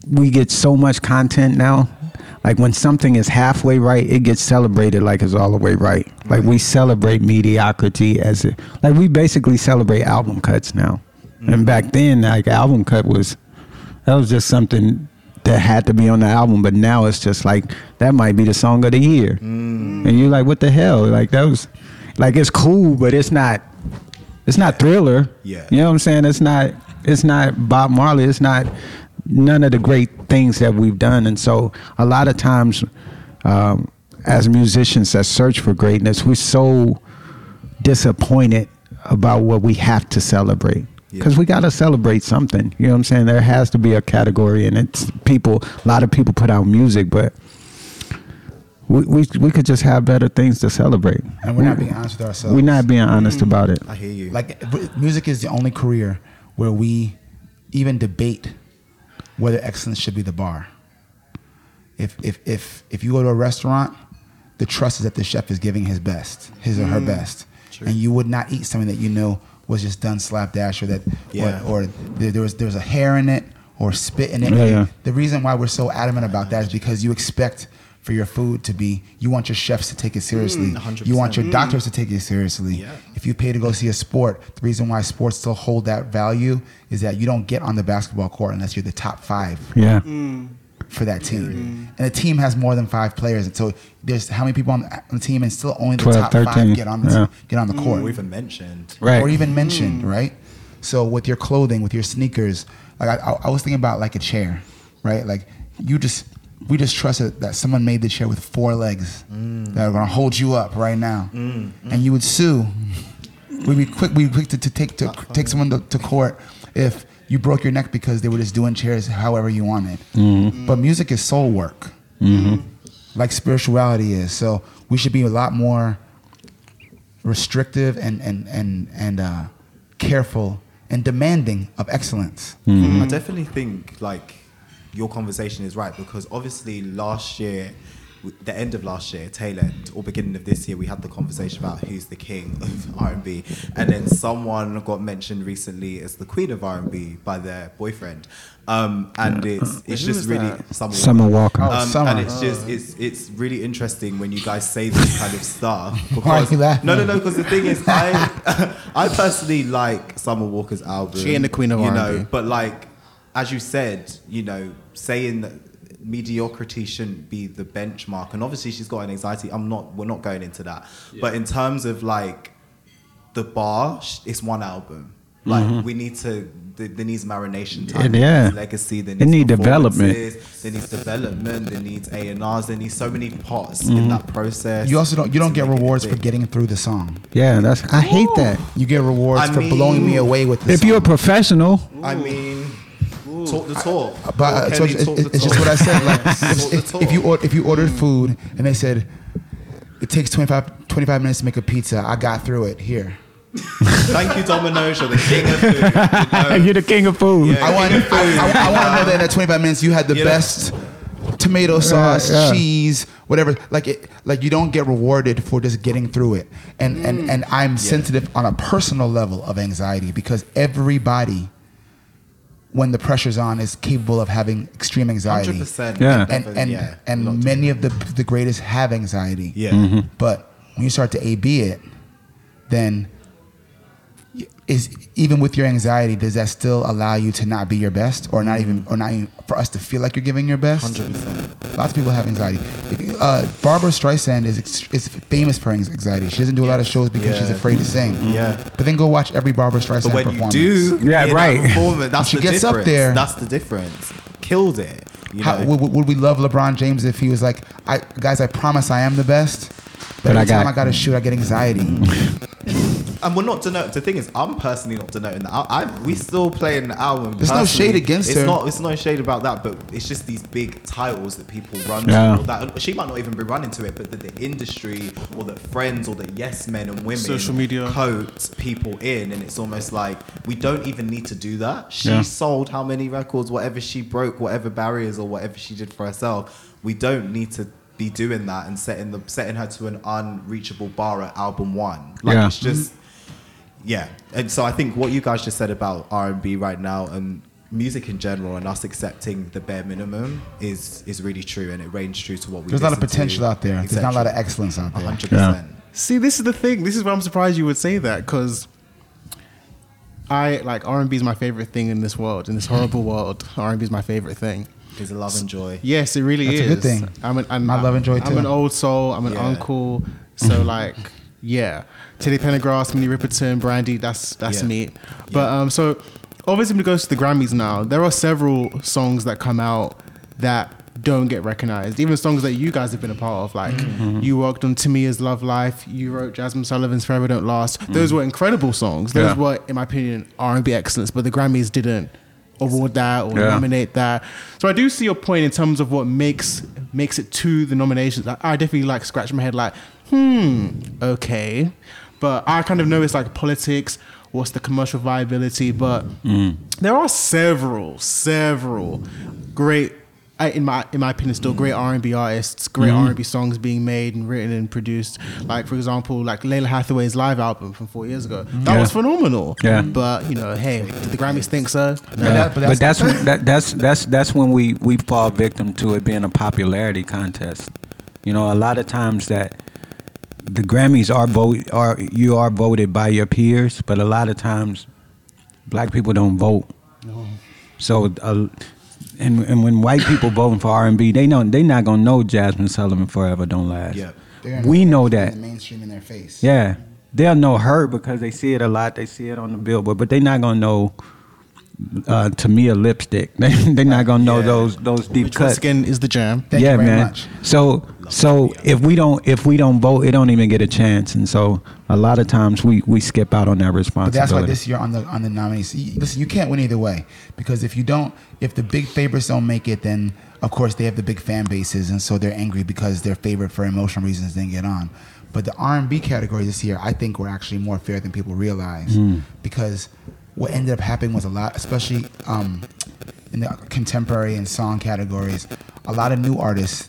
we get so much content now. Like when something is halfway right, it gets celebrated like it's all the way right. Like we celebrate mediocrity as it, like we basically celebrate album cuts now. And back then, like album cut was, that was just something that had to be on the album. But now it's just like that might be the song of the year, and you're like, what the hell? Like that was, like it's cool, but it's not, it's not Thriller. Yeah. you know what I'm saying? It's not, it's not Bob Marley. It's not none of the great things that we've done. And so a lot of times, um, as musicians that search for greatness, we're so disappointed about what we have to celebrate. Because we got to celebrate something. You know what I'm saying? There has to be a category, and it's people. A lot of people put out music, but we we, we could just have better things to celebrate. And we're not being honest with ourselves. We're not being honest mm-hmm. about it. I hear you. Like music is the only career where we even debate whether excellence should be the bar. If if if if you go to a restaurant, the trust is that the chef is giving his best, his or her mm. best, and you would not eat something that you know was just done slapdash or that Yeah. or, or there, there was there was a hair in it or spit in it. Yeah, yeah. The reason why we're so adamant about that is because you expect for your food to be you want your chefs to take it seriously. 100%. you want your doctors to take it seriously. Yeah. If you pay to go see a sport, the reason why sports still hold that value is that you don't get on the basketball court unless you're the top five Yeah. For that team. And a team has more than five players. And so there's how many people on the, on the team and still only the 12, top 13, five get on the, yeah. get on the mm. court Or even mentioned. Right. or even mentioned, mm. right? So with your clothing, with your sneakers, like I, I, I was thinking about like a chair, right? Like you just, we just trusted that someone made the chair with four legs mm. that are gonna hold you up right now, and you would sue. We'd be quick, we'd be quick to, to take to take someone to, to court if you broke your neck because they were just doing chairs however you wanted. Mm-hmm. But music is soul work, mm-hmm. like spirituality is. So we should be a lot more restrictive and and and and uh, careful and demanding of excellence. Mm-hmm. I definitely think like your conversation is right because obviously last year, w- the end of last year, tail end or beginning of this year, we had the conversation about who's the king of R and B, and then someone got mentioned recently as the queen of R and B by their boyfriend, um, and it's it's Who just really that? Summer Summer Walker. Walker. Oh, Um, Summer. and it's just it's it's really interesting when you guys say this kind of stuff. Why are Because, you laughing? No, no, no. Because the thing is, I I personally like Summer Walker's album. She and the queen of you R&B. know, but like as you said, you know, saying that mediocrity shouldn't be the benchmark, and obviously she's got an anxiety. I'm not. We're not going into that. But in terms of like the bar, it's one album. Like we need to. There there needs marination time. Mm-hmm. Yeah. There needs legacy. There It needs need development. performances, There needs development. There needs A and R's. There needs so many parts in that process. You also don't you don't get rewards for getting through the song. Yeah, that's. I hate that. You get rewards I for blowing me away with the If song. you're a professional, I mean, talk the talk. But uh, so it's, talk it's, just what I said. Like Talk the if, if you or, if you ordered food and they said it takes 25, 25 minutes to make a pizza, I got through it. Here, Thank you, Domino's. You're the king of food. you know. you're the king of food. Yeah. I want I, I, I want to know that in that twenty five minutes you had the You know- best tomato sauce, yeah. cheese, whatever. Like it, like you don't get rewarded for just getting through it. And and and I'm sensitive on a personal level of anxiety because everybody. When the pressure's on, is capable of having extreme anxiety. 100%. Yeah. and and yeah. and many of the the greatest have anxiety. Yeah. Mm-hmm. But when you start to A B it, then is even with your anxiety, does that still allow you to not be your best, or not even, or not even for us to feel like you're giving your best? 100%. Lots of people have anxiety. Uh, Barbra Streisand is is famous for anxiety. She doesn't do a lot of shows because she's afraid to sing. Yeah. But then go watch every Barbra Streisand But when you performance. do, Yeah, in that right. performance, that's She the gets up difference. there. That's the difference. Killed it. You know? would, would- would we love LeBron James if he was like, I, guys, I promise I am the best, but, But every I got- time I got to shoot, I get anxiety. Um, and we're not denoting. The thing is, I'm personally not denoting that. I, I we still playing the album. There's no shade against it, it's her. Not, it's no shade about that, but it's just these big titles that people run Yeah. to. That she might not even be running to it, but that the industry or that friends or the yes men and women Social media. coat people in, and it's almost like we don't even need to do that. She Yeah. sold how many records, whatever she broke, whatever barriers or whatever she did for herself. We don't need to be doing that and setting the setting her to an unreachable bar at album one. Like Yeah. it's just yeah and so i think what you guys just said about r&b right now and music in general and us accepting the bare minimum is is really true and it reigns true to what we There's a lot of listen to, potential out there. There's not a lot of etc. excellence out there. 100% See, this is the thing. This is why I'm surprised you would say that because I like R&B is my favorite thing in this world, in this horrible world. R&B is my favorite thing. Is a love and joy Yes, it really is. That's a good thing. I'm an, and I love and joy I'm too. an old soul. I'm an Yeah. uncle. So like, yeah, Teddy Pendergrass, Minnie Riperton, Brandy. That's that's Yeah. me. But um, so obviously when it goes to the Grammys now, there are several songs that come out that don't get recognized. Even songs that you guys have been a part of, like Mm-hmm. you worked on Tamia's Love Life, you wrote Jazmine Sullivan's Forever Don't Last. Those were incredible songs. Those Yeah. were, in my opinion, R&B excellence. But the Grammys didn't award that or Yeah. nominate that. So I do see your point in terms of what makes makes it to the nominations. I, I definitely like scratch my head like, hmm, okay. But I kind of know it's like politics what's the commercial viability, but there are several, several great. I- In my in my opinion, still great R and B artists, great R and B songs being made and written and produced. Like for example, like Lalah Hathaway's live album from four years ago, that Yeah. was phenomenal. Yeah. But you know, hey, did the Grammys think so? No. that- but but that's- that's when, that, that's that's that's when we we fall victim to it being a popularity contest. You know, a lot of times that the Grammys are vote are you are voted by your peers, but a lot of times black people don't vote. No. So, uh, and and when white people voting for R and B, they know they not gonna know Jazmine Sullivan forever don't last. Yeah. We know that. the mainstream in their face. Yeah, they'll know her because they see it a lot. They see it on the billboard, but they not gonna know uh, Tamia lipstick. They they not gonna know Yeah. those those deep Which cuts. once again is the jam. Thank yeah, you very man. much. So so if we don't if we don't vote, it don't even get a chance. And so a lot of times we we skip out on that But responsibility. that's why this year on the on the nominees, y- listen, you can't win either way because if you don't, if the big favorites don't make it, then of course they have the big fan bases, and so they're angry because their favorite for emotional reasons didn't get on. But the R and B category this year, I think, were actually more fair than people realize because what ended up happening was a lot, especially um, in the contemporary and song categories, a lot of new artists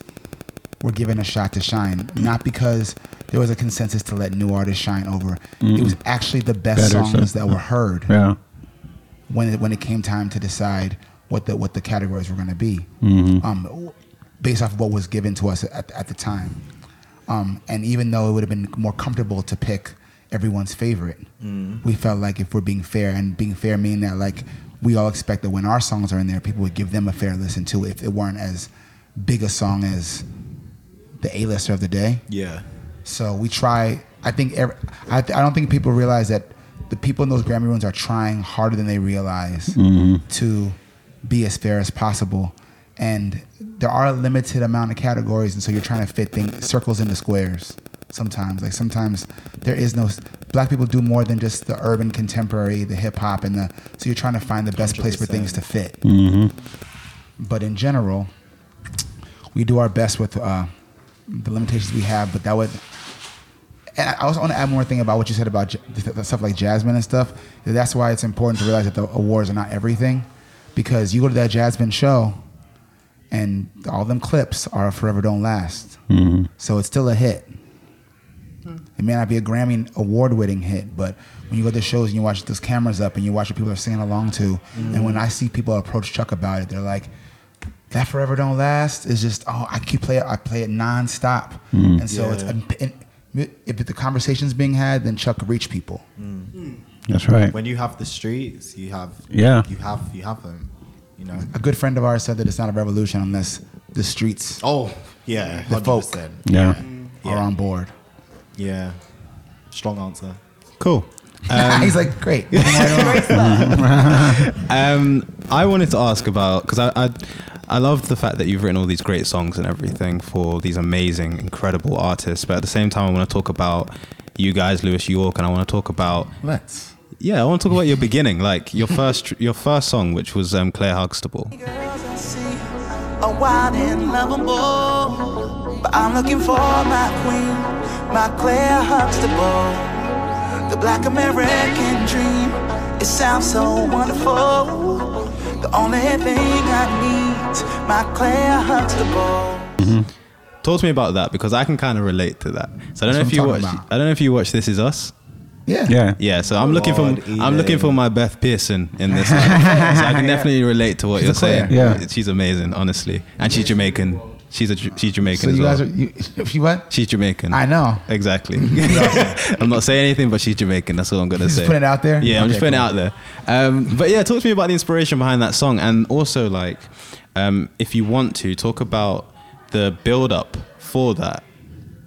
were given a shot to shine, not because there was a consensus to let new artists shine over. It was actually the best Better, songs so- that were heard yeah. when it, when it came time to decide what the what the categories were going to be, um, based off of what was given to us at, at the time. Um, and even though it would have been more comfortable to pick everyone's favorite, we felt like if we're being fair, and being fair meaning that like we all expect that when our songs are in there, people would give them a fair listen too, if it weren't as big a song as the A-lister of the day. Yeah. So we try. I think. Every, I, th- I don't think people realize that the people in those Grammy rooms are trying harder than they realize to be as fair as possible. And there are a limited amount of categories, and so you're trying to fit things circles into squares. Sometimes, like sometimes there is no. Black people do more than just the urban contemporary, the hip hop, and the. So you're trying to find the best place for things to fit. But in general, we do our best with uh, the limitations we have. But that would. And I also want to add one more thing about what you said about j- th- th- stuff like Jazmine and stuff. That's why it's important to realize that the awards are not everything, because you go to that Jazmine show, and all them clips are "Forever Don't Last," mm-hmm. so it's still a hit. Hmm. It may not be a Grammy award-winning hit, but when you go to shows and you watch those cameras up and you watch what people are singing along to, and hmm. when I see people approach Chuck about it, they're like, "That Forever Don't Last" is just oh, I keep play it, I play it nonstop, hmm. and so it's and if the conversation's being had, then Chuck reach people. Hmm. That's right. When you have the streets, you have Yeah. you have you have them. You know. A good friend of ours said that it's not a revolution unless the streets Oh yeah, The folk. 100%. Yeah. are on board. Yeah. Strong answer. Cool. Um, He's like, great. moving right on. Um, I wanted to ask about because I, I I love the fact that you've written all these great songs and everything for these amazing, incredible artists. But at the same time, I want to talk about you guys, Louis York, and I want to talk about Let's. yeah, I want to talk about your beginning, like your first your first song, which was um, Claire Huxtable. Girls I see are wild and lovable, but I'm looking for my queen, my Claire Huxtable, the Black American dream. It sounds so wonderful. The only thing I need's my Claire Huxtable. Mm-hmm. Talk to me about that because I can kind of relate to that. So I don't know if you watch. I'm about. I don't know if you watch This Is Us. Yeah. Yeah. Yeah, so I'm looking Lord, for I'm looking for my Beth Pearson in this. so I can definitely relate to what She's you're saying. Yeah. she's amazing, honestly, and she's Jamaican. She's a she's Jamaican So as you well. guys are, you, she what? she's Jamaican. I know. exactly. I'm not saying anything, but she's Jamaican. That's all I'm gonna say. Just say. putting it out there? Yeah, I'm just Okay, putting cool. it out there. Um, but yeah, talk to me about the inspiration behind that song, and also like, um, if you want to talk about the build up for that.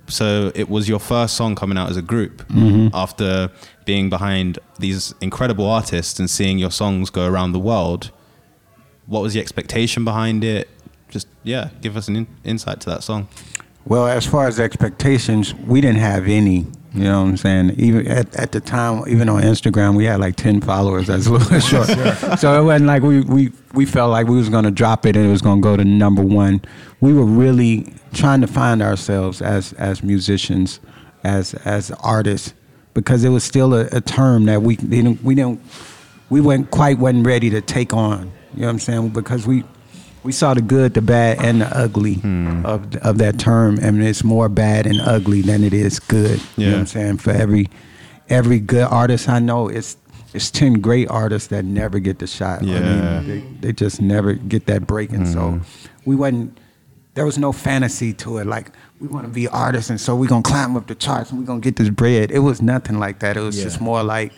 So it was your first song coming out as a group after being behind these incredible artists and seeing your songs go around the world. What was the expectation behind it? Just yeah, give us an in- insight to that song. Well, as far as expectations, we didn't have any. You know what I'm saying? Even at, at the time, even on Instagram, we had like 10 followers. That's a little short. So it wasn't like we, we, we felt like we was going to drop it and it was going to go to number one. We were really trying to find ourselves as, as musicians, as, as artists, because it was still a, a term that we didn't we didn't we weren't quite wasn't ready to take on. You know what I'm saying? Because we we saw the good, the bad, and the ugly hmm. of of that term, and it's more bad and ugly than it is good. You know what Yeah. I'm saying? For every every good artist I know, it's it's ten great artists that never get the shot. I Yeah. mean, they, they just never get that break, and so mm-hmm. we wasn't. There was no fantasy to it. Like we want to be artists, and so we're gonna climb up the charts and we're gonna get this bread. It was nothing like that. It was Yeah. just more like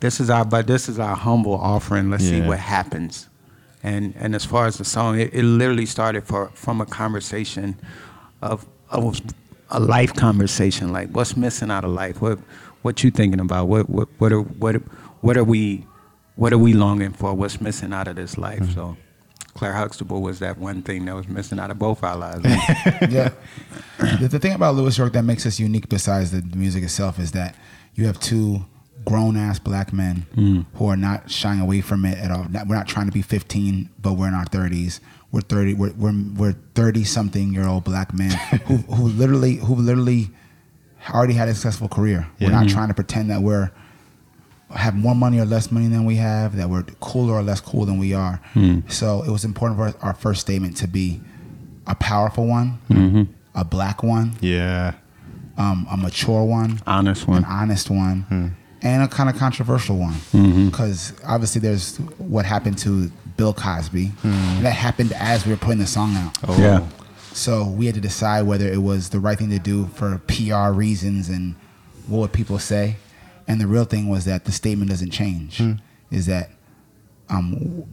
this is our but this is our humble offering. Let's see what happens. And and as far as the song, it, it literally started for from a conversation of of a life conversation. Like what's missing out of life? What what you thinking about? What what what are what what are we what are we longing for? What's missing out of this life? Mm-hmm. So Claire Huxtable was that one thing that was missing out of both our lives. yeah. The, the thing about Louis York that makes us unique, besides the music itself, is that you have two grown ass black men hmm. who are not shying away from it at all. We're not trying to be 15, but we're in our 30s. We're 30. We're we're, we're 30 something year old black men who who literally who literally already had a successful career. We're not hmm. trying to pretend that we're have more money or less money than we have, that we're cooler or less cool than we are. Hmm. So it was important for our first statement to be a powerful one, mm-hmm. a black one, Yeah. um, a mature one, Honest one. an honest one, and a kind of controversial one. Mm-hmm. Because obviously, there's what happened to Bill Cosby. And that happened as we were putting the song out. Oh. Yeah. So we had to decide whether it was the right thing to do for PR reasons and what would people say. And the real thing was that the statement doesn't change. Hmm. Is that um,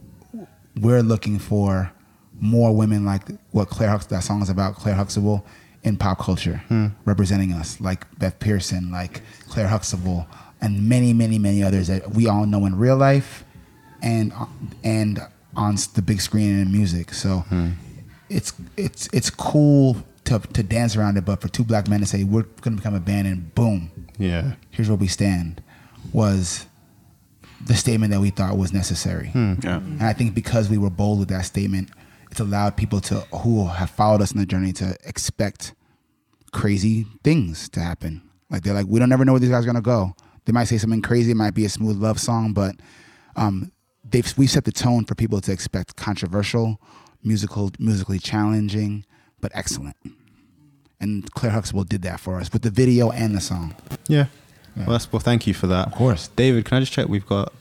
we're looking for more women like what Claire Hux that song is about, Claire Huxtable, in pop culture, hmm. representing us, like Beth Pearson, like Claire Huxtable, and many, many, many others that we all know in real life and and on the big screen and in music. So hmm. it's it's it's cool to to dance around it, but for two black men to say we're gonna become a band and boom, Yeah. here's where we stand, was the statement that we thought was necessary. Hmm. Yeah. And I think because we were bold with that statement, it's allowed people to who have followed us in the journey to expect crazy things to happen. Like they're like, we don't never know where these guys are gonna go. They might say something crazy. It might be a smooth love song, but um, they've we've set the tone for people to expect controversial, musical, musically challenging, but excellent. And Claire Huxtable did that for us with the video and the song. Yeah. Well, that's, well, thank you for that. Of course. David, can I just check? We've got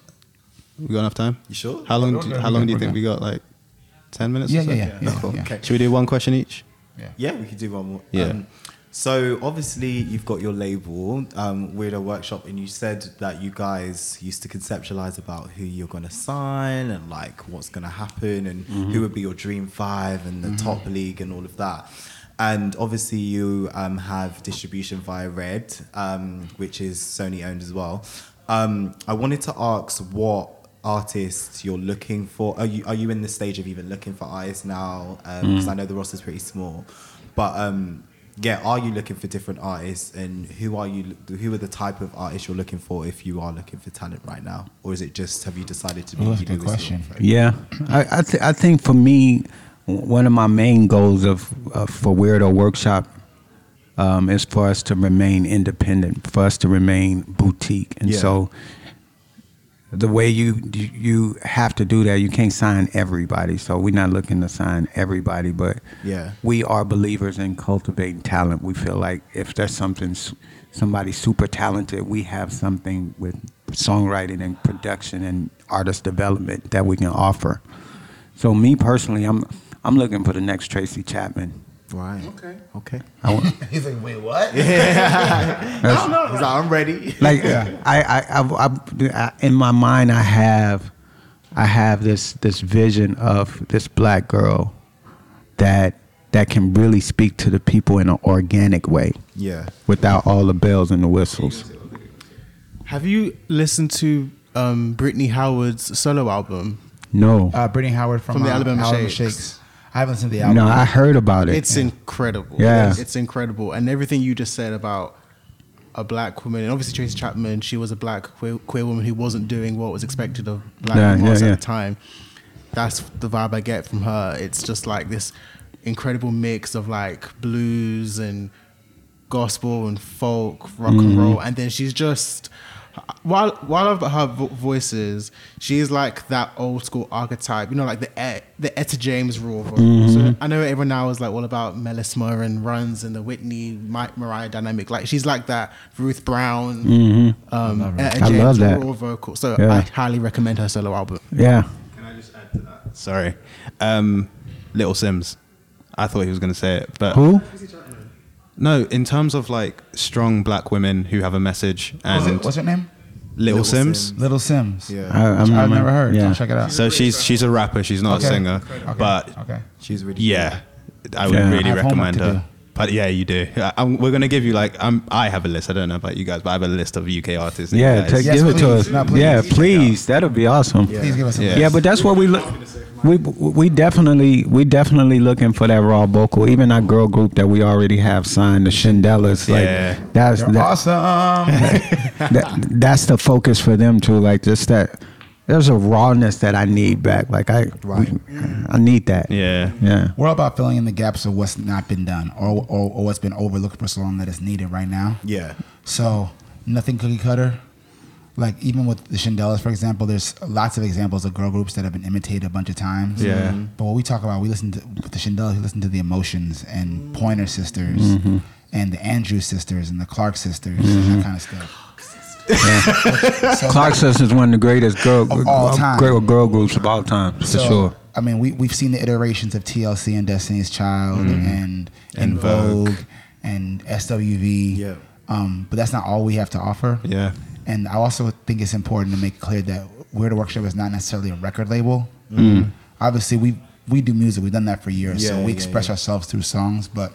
we got enough time. You sure? How long? Do, how long do you think good. we got? Like ten minutes. Yeah, or so? yeah, yeah, yeah, Cool. yeah. Okay. Should we do one question each? Yeah, we could do one more. Yeah. Um, so obviously you've got your label, um, Weirdo Workshop, and you said that you guys used to conceptualize about who you're going to sign and like what's going to happen and who would be your dream five and the top league and all of that. And obviously you um, have distribution via Red, um, which is Sony owned as well. Um, I wanted to ask what artists you're looking for. Are you are you in the stage of even looking for artists now? Because I know the roster's pretty small, but um, yeah, are you looking for different artists, and who are you? Who are the type of artists you're looking for if you are looking for talent right now, or is it just have you decided to be? Well, that's a good question. Yeah, I I, th- I think for me, one of my main goals of, of for Weirdo Workshop um, is for us to remain independent, for us to remain boutique, and Yeah. so the way you you have to do that, you can't sign everybody. So we're not looking to sign everybody, but Yeah. we are believers in cultivating talent. We feel like if there's something, somebody super talented, we have something with songwriting and production and artist development that we can offer. So me personally, I'm I'm looking for the next Tracy Chapman. Right. Okay. Okay. I want, He's like, wait, what? that's- He's like, I'm ready. like I, I, I, I, in my mind, I have, I have this this vision of this black girl that that can really speak to the people in an organic way Yeah. without all the bells and the whistles. Have you listened to um, Brittany Howard's solo album? No, Uh, Brittany Howard from, From the uh, Alabama Shakes. I haven't seen the album. no, I heard about it. It's incredible. Yeah. It's incredible. And everything you just said about a black woman, and obviously Tracy Chapman, she was a black queer, queer woman who wasn't doing what was expected of black Yeah, artists yeah, yeah. at the time. That's the vibe I get from her. It's just like this incredible mix of like blues and gospel and folk, rock and mm-hmm. roll, and then she's just. While while I love her vo- voices, she's like that old school archetype, you know, like the E- the Etta James raw vocal. So I know everyone now is like all about Melisma and runs and the Whitney Mike Mariah dynamic. Like she's like that Ruth Brown, um, Etta I James love that. raw vocal. So Yeah. I highly recommend her solo album. Yeah. Can I just add to that? Sorry. Um, Little Simz. I thought he was going to say it, but Who? No. In terms of like strong black women who have a message What's, and it, what's her name? Little, Little Simz. Simz. Little Simz. Yeah. I, I'm- I've never heard. Yeah. I'll check it out. So she's she's a rapper. She's not Okay. a singer, Okay. but okay. She's really yeah, I would Yeah. really I have homework recommend to her. Do. But yeah, you do. I, I'm, we're gonna give you like I'm, I have a list. I don't know about you guys, but I have a list of UK artists. Yeah, guys- take, Yes, give it to please. us. No, please. Yeah, please. That'll be awesome. Please give us. Yeah. Yeah, but that's what we look. We we definitely we definitely looking for that raw vocal. Even our girl group that we already have signed, the Shindellas. Like Yeah. that's that, awesome. that, that's the focus for them too. Like just that. There's a rawness that I need back. Like I, Right. I need that. Yeah. Yeah. We're all about filling in the gaps of what's not been done or, or, or what's been overlooked for so long that is needed right now. Yeah. So nothing cookie cutter. Like even with the Shindellas, for example, there's lots of examples of girl groups that have been imitated a bunch of times. Yeah. But what we talk about, we listen to with the Shindellas, we listen to the Emotions and Pointer Sisters Mm-hmm. and the Andrews sisters and the Clark sisters and that kind of stuff. So, Clark Sisters is one of the greatest girl Of all time. great girl groups of all time for So, sure. I mean, we we've seen the iterations of TLC and Destiny's Child Mm-hmm. and And and Vogue. Vogue and SWV. Yeah. Um, but that's not all we have to offer. Yeah. And I also think it's important to make clear that Weirdo Workshop is not necessarily a record label. Obviously, we we do music. We've done that for years, yeah, so we yeah, express yeah. ourselves through songs. But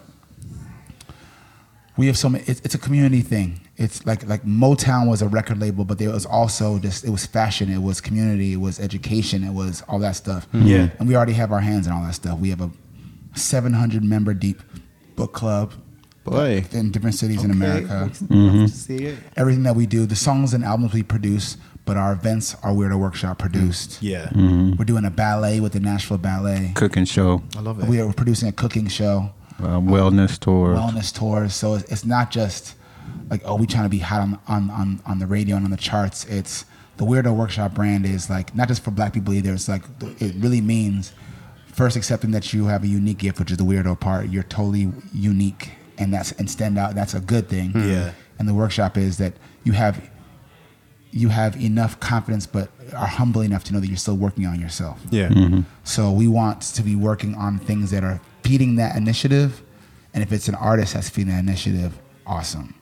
we have so many. It's, it's a community thing. It's like like Motown was a record label, but there was also just it was fashion, it was community, it was education, it was all that stuff. Hmm. Yeah. and we already have our hands in all that stuff. We have a 700 member deep book club. Boy. in different cities in America mm-hmm. See it? everything that we do, the songs and albums we produce, but our events are Weirdo Workshop produced. Mm. Yeah. Mm-hmm. We're doing a ballet with the Nashville Ballet. Cooking show, I love it. We are producing a cooking show, uh, wellness tour. wellness tours. So it's, it's not just like oh we trying to be hot on, on on on the radio and on the charts. It's the Weirdo Workshop brand is like not just for Black people either. It's like it really means first accepting that you have a unique gift, which is the weirdo part. You're totally unique, and that's and stand out. That's a good thing. Hmm. Yeah. And the workshop is that you have you have enough confidence, but are humble enough to know that you're still working on yourself. Yeah. Mm-hmm. So we want to be working on things that are feeding that initiative, and if it's an artist that's feeding that initiative, awesome.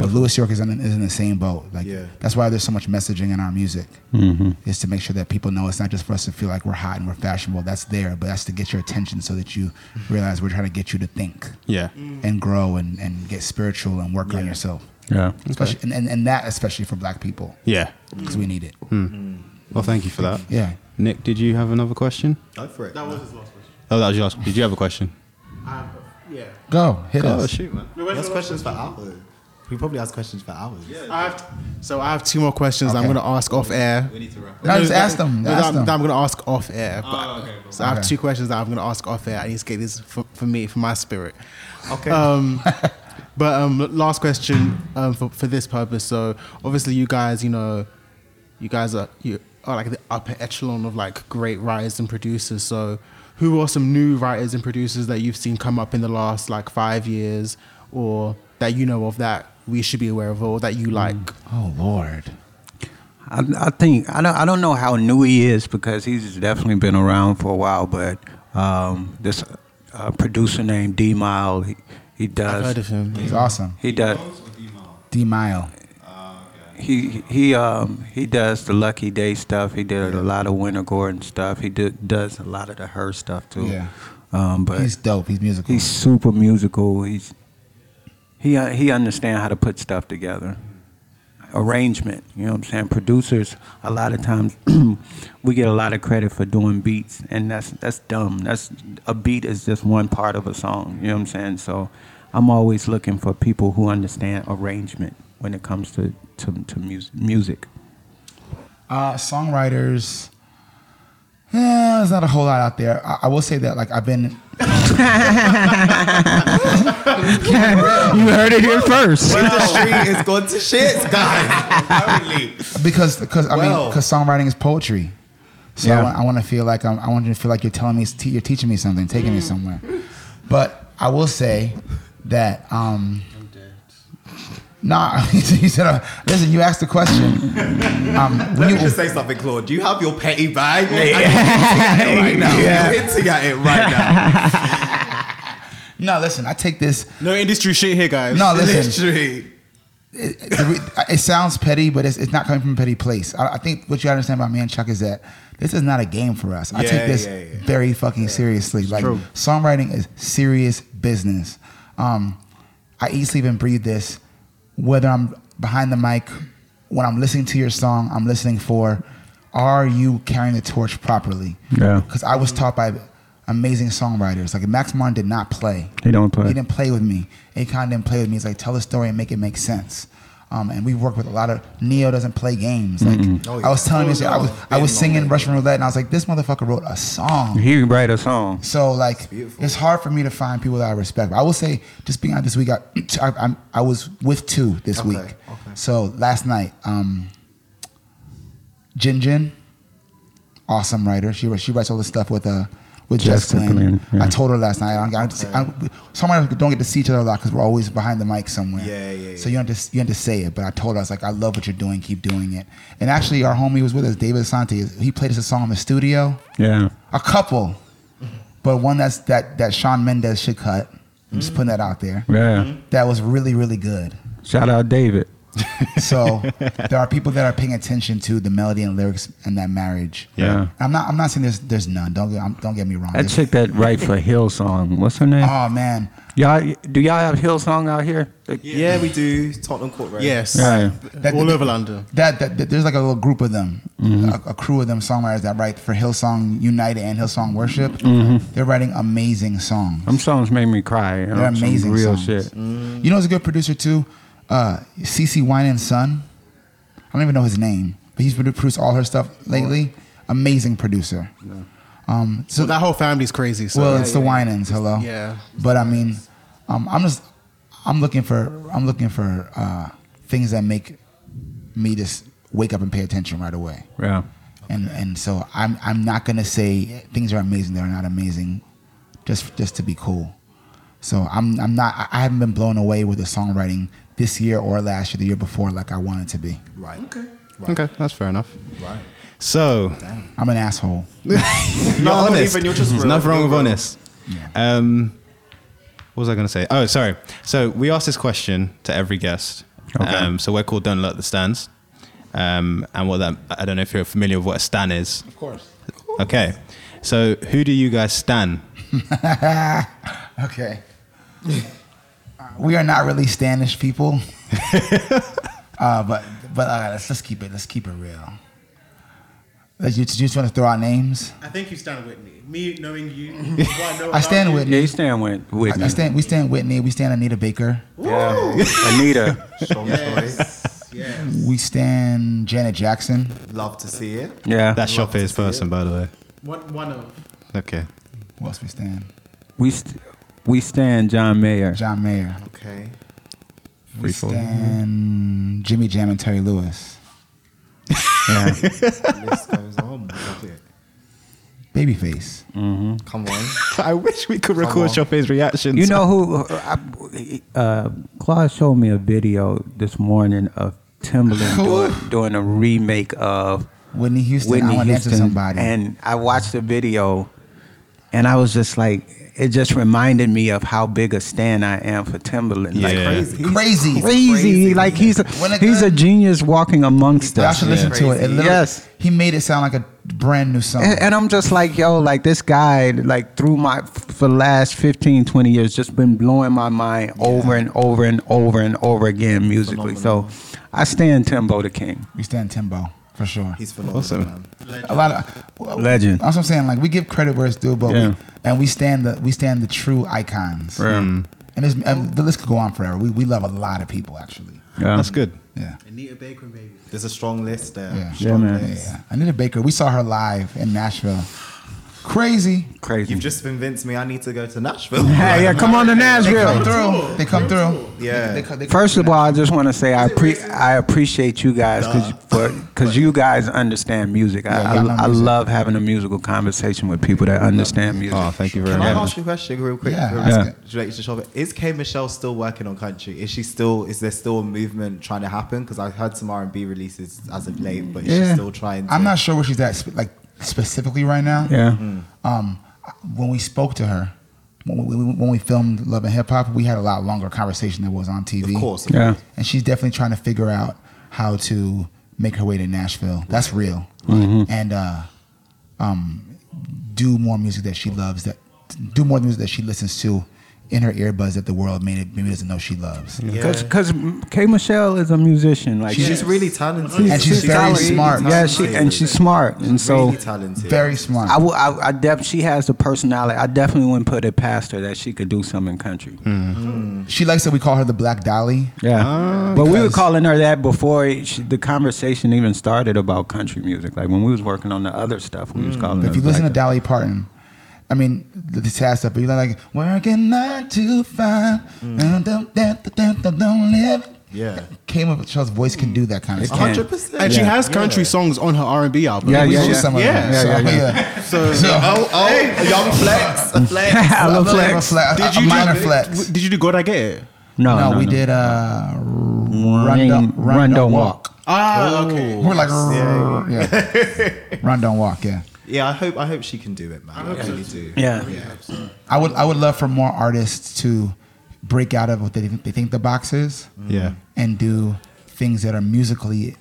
But Louis York is in, is in the same boat. Like Yeah. that's why there's so much messaging in our music, mm-hmm. is to make sure that people know it's not just for us to feel like we're hot and we're fashionable. That's there, but that's to get your attention so that you realize we're trying to get you to think Yeah. Mm. and grow and, and get spiritual and work on yourself. Yeah. Especially and, and, and that especially for black people Yeah. because we need it. Mm. Mm. Well, thank you for that. Yeah. Nick, did you have another question? Go for it. That was his last question. Oh, that was your last. Did you have a question? yeah. Go hit Oh, us. shoot, man. We ask questions for hours. We probably ask questions for hours. I have, so I have two more questions I'm going to ask off air. We need to wrap. No, just ask them. No, Ask that, them. that I'm going to ask off air. But, So I have two questions that I'm going to ask off air. I need to get this for, for me, for my spirit. Okay. Um, but um, last question um, for, for this purpose. So obviously, you guys, you know, you guys are you are like the upper echelon of like great writers and producers. So who are some new writers and producers that you've seen come up in the last like five years, or that you know of that we should be aware of, or that you like? Oh Lord. I, I think I don't I don't know how new he is because he's definitely been around for a while. But um, this uh, producer named D'Mile, he, he does. I've heard of him. He's awesome. He does. D'Mile. He he um he does the Lucky Daye stuff. He did a lot of Wynter Gordon stuff. He did, does a lot of the H.E.R. stuff too. Yeah. Um, but He's dope. He's musical. he's super musical. He's he uh, he understand how to put stuff together. Arrangement, you know what I'm saying? Producers, a lot of times we get a lot of credit for doing beats, and that's that's dumb. That's a beat is just one part of a song. You know what I'm saying? So I'm always looking for people who understand arrangement when it comes to to, to music. Music. Uh, songwriters. Yeah, there's not a whole lot out there. I, I will say that like I've been. you heard it here first. Industry is going to shit, guys. Apparently. because because I mean because songwriting is poetry. So Yeah. I, want, I want to feel like I'm, I want you to feel like you're telling me you're teaching me something, taking me somewhere. But I will say that um, nah. he said, uh, "Listen, you asked the question. Um, when Let you, me just say something, Claude. Do you have your petty bag? Yeah. right now. You're hinting at it right now. no, listen. I take this. No industry shit here, guys. No, listen. Industry. it, the it sounds petty, but it's, it's not coming from a petty place. I, I think what you understand about me and Chuck is that this is not a game for us. I Yeah, take this yeah, yeah. very fucking seriously. Like songwriting is serious business. Um, I eat, sleep, and breathe this. Whether I'm behind the mic, when I'm listening to your song, I'm listening for, are you carrying the torch properly? Yeah. Because I was taught by amazing songwriters. Like Max Martin did not play. He don't play. He didn't play with me. Akon didn't play with me. He's like, tell a story and make it make sense. Um, and we work with a lot of Ne-Yo doesn't play games. Like Oh, I was yeah. telling this, I was I was Been singing Russian roulette, and I was like, this motherfucker wrote a song. He write a song. So like, beautiful. it's hard for me to find people that I respect. But I will say, just being honest, this week, I, I, I'm- I was with two this Okay, week. okay. So last night, um, Jin Jin, awesome writer. She she writes all this stuff with uh with Jess Jessica Glynne. Glynne, yeah. I told her last night. I, don't- I, don't- I, some of us don't get to see each other a lot because we're always behind the mic somewhere. Yeah, yeah, So yeah. you have to you have to say it. But I told her I was like, I love what you're doing. Keep doing it. And actually, our homie was with us, David Asante. He played us a song in the studio. Yeah. A couple, but one that's that that Shawn Mendes should cut. I'm just mm-hmm. putting that out there. Yeah. That was really really good. Shout out David. So there are people that are paying attention to the melody and lyrics and that marriage. Yeah. I'm not I'm not saying there's there's none. Don't get I'm, don't get me wrong. That There's- chick that write for Hillsong. What's her name? Oh man, Y'all do y'all have Hillsong out here? Yeah, we do. Tottenham Court Road. Yes. Yeah. That- All over London. that, that, that- there's like a little group of them, Mm-hmm. a, a crew of them songwriters that write for Hillsong United and Hillsong Worship. They're writing amazing songs. Mm-hmm. Songs made me cry. You know, They're some amazing real songs. shit. You know who's a good producer too? Uh, CeCe Winans' son. I don't even know his name, but he's produced all her stuff lately. Amazing producer. Um, so So that whole family's crazy. So well, it's the Winans. Hello. Yeah. But I mean, um, I'm just I'm looking for I'm looking for uh, things that make me just wake up and pay attention right away. Yeah. And and so I'm I'm not gonna say things are amazing. They're not amazing, just just to be cool. So I'm I'm not I haven't been blown away with the songwriting this year or last year, the year before, like I wanted to be. Right. Okay. Okay, that's fair enough. Right. So, I'm an asshole. you're not honest. even, you're just There's nothing wrong with real. honest. Um, what was I going to say? Oh, sorry. So we asked this question to every guest. Okay. Um, so we're called Don't Let the Stands. Um, and what that I don't know if you're familiar with what a stan is. Of course. Okay. So who do you guys stan? Okay. We are not really Stanish people. uh, but but uh, let's let's keep it let's keep it real. Let's, you, you just want to throw out names? I think you stand with me. Me knowing you, what I know I stand about with Yeah, you stand with I, Whitney. I stand. We stand Whitney. We stand Anita Baker. Yeah. Anita. Strong choice. you. Yes. We stand Janet Jackson. Love to see it. Yeah. That's Love to Shopper's see person, by the way. One, one of. Okay. Who else we stand? we st- we stand John Mayer. John Mayer. Okay. We stand Jimmy Jam and Terry Lewis. Yeah. List goes on. Love it. Babyface. Come on. I wish we could Come record on. Shopper's reactions. You know who? I, uh, Claude showed me a video this morning of Timbaland doing, doing a remake of Whitney Houston. Whitney I want to dance Houston, somebody. and I watched the video, and I was just like, it just reminded me of how big a stand I am for Timbaland. Like, Yeah. Crazy. Crazy. crazy. Like he's a, a he's guy- a genius walking amongst Y'all us. should listen to it. it Yes. He made it sound like a brand new song. And, and I'm just like, yo, like this guy, like through my, for the last 15, 20 years, just been blowing my mind over and over and over and over again musically. So I stand Timbo the King. we stand Timbo for sure. He's phenomenal. Awesome. Man. a lot of Legend. That's what I'm saying. Like we give credit where it's due, but Yeah. we, and we stand the we stand the true icons. Mm. And, there's, and the list could go on forever. We we love a lot of people actually. Yeah. That's good. Yeah. Anita Baker, baby. There's a strong list there. Yeah. Strong Yeah, man. list. Yeah. Anita Baker. We saw her live in Nashville. Crazy. Crazy. You've just convinced me I need to go to Nashville. Hey, yeah, come on to They come Nashville. through. They come through. Yeah. They, they, they come First of all, I just want to say I pre- I appreciate you guys because because you guys understand music. Yeah, I, y'all I, I love having a musical conversation with people that understand music. Oh, thank you very much. Can I much. ask you a question real quick? Yeah, for- ask it. related to shopping? Is K Michelle still working on country? Is she still? Is there still a movement trying to happen? Because I've heard some R and B releases as of late, but is she Yeah. still trying? To, I'm not sure where she's at, spe- like specifically right now. Yeah. Um, when we spoke to her, when we, when we filmed Love and Hip Hop, we had a lot longer conversation than was on TV. Of course. Yeah. and she's definitely trying to figure out how to make her way to Nashville. That's real, Mm-hmm. and uh, um, do more music that she loves. That do more music that she listens to in her earbuds that the world maybe, maybe doesn't know she loves. Yeah. Because K Michelle is a musician. Like She's really talented. And she's very really smart. Yeah, she and she's smart, and so really talented. Very smart. I, will, I, I def, she has the personality. I definitely wouldn't put it past her that she could do something in country. Hmm. she likes that we call her the Black Dolly. Yeah, ah, but we were calling her that before she, the conversation even started about country music. Like when we was working on the other stuff, we was hmm. calling her. If you listen like to Dolly Parton, I mean the, the sad stuff, but you're like working nine to five, and don't, don't, don't, don't, don't live. Yeah. Came up with Michelle's voice can do that kind of It stuff. Hundred percent. And she has country songs on her R and B album. Yeah, We yeah, yeah. some of Yeah. them. Yeah, So, So, yeah. Oh, oh, young flex, a flex. I love A little flex. flex, a, did a you minor do, flex. Did you do God I Get It? No, No, no, we no. did uh, run, Run, don't, run, don't walk. Ah, okay. We're like, yeah, run, don't walk. Yeah, Yeah, I hope I hope she can do it, man. I, really do. Yeah. yeah. I would, I would love for more artists to break out of what they, they think the box is, Yeah. and do things that are musically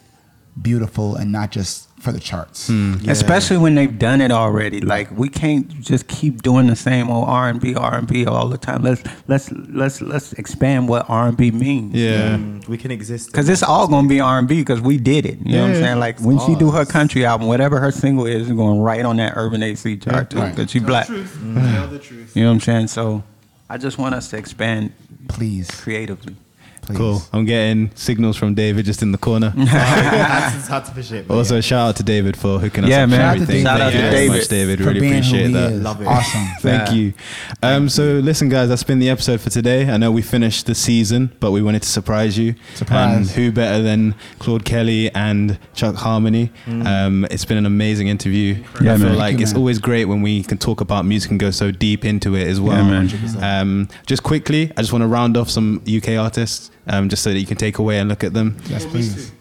beautiful and not just for the charts. Mm. Especially when they've done it already. Like we can't just keep doing the same old R and B, R and B all the time. Let's let's let's let's expand what R and B means. Yeah. Mm, mm. we can exist. Cause it's all gonna be R and B because we did it. You know what I'm saying? Like when she do her country album, whatever her single is, is going right on that Urban AC chart too. Right. Cause she black. Mm. Tell the truth. You know what I'm saying? So I just want us to expand Please, creatively. Please. Cool. I'm getting signals from David just in the corner. That's had to push it. but Also, yeah. shout out to David for hooking us Yeah, up man. and Shout out to everything. David. Shout out Thank you to very David much, David. for Really being appreciate who he that. is. Love it. Awesome. Thank Yeah. you. Um, so, listen, guys, that's been the episode for today. I know we finished the season, but we wanted to surprise you. Surprise. And who better than Claude Kelly and Chuck Harmony? Um, it's been an amazing interview. Yeah, I feel man. like you, it's man. always great when we can talk about music and go so deep into it as well. Yeah, man. Um, just quickly, I just want to round off some UK artists um, just so that you can take away and look at them. Yes, please.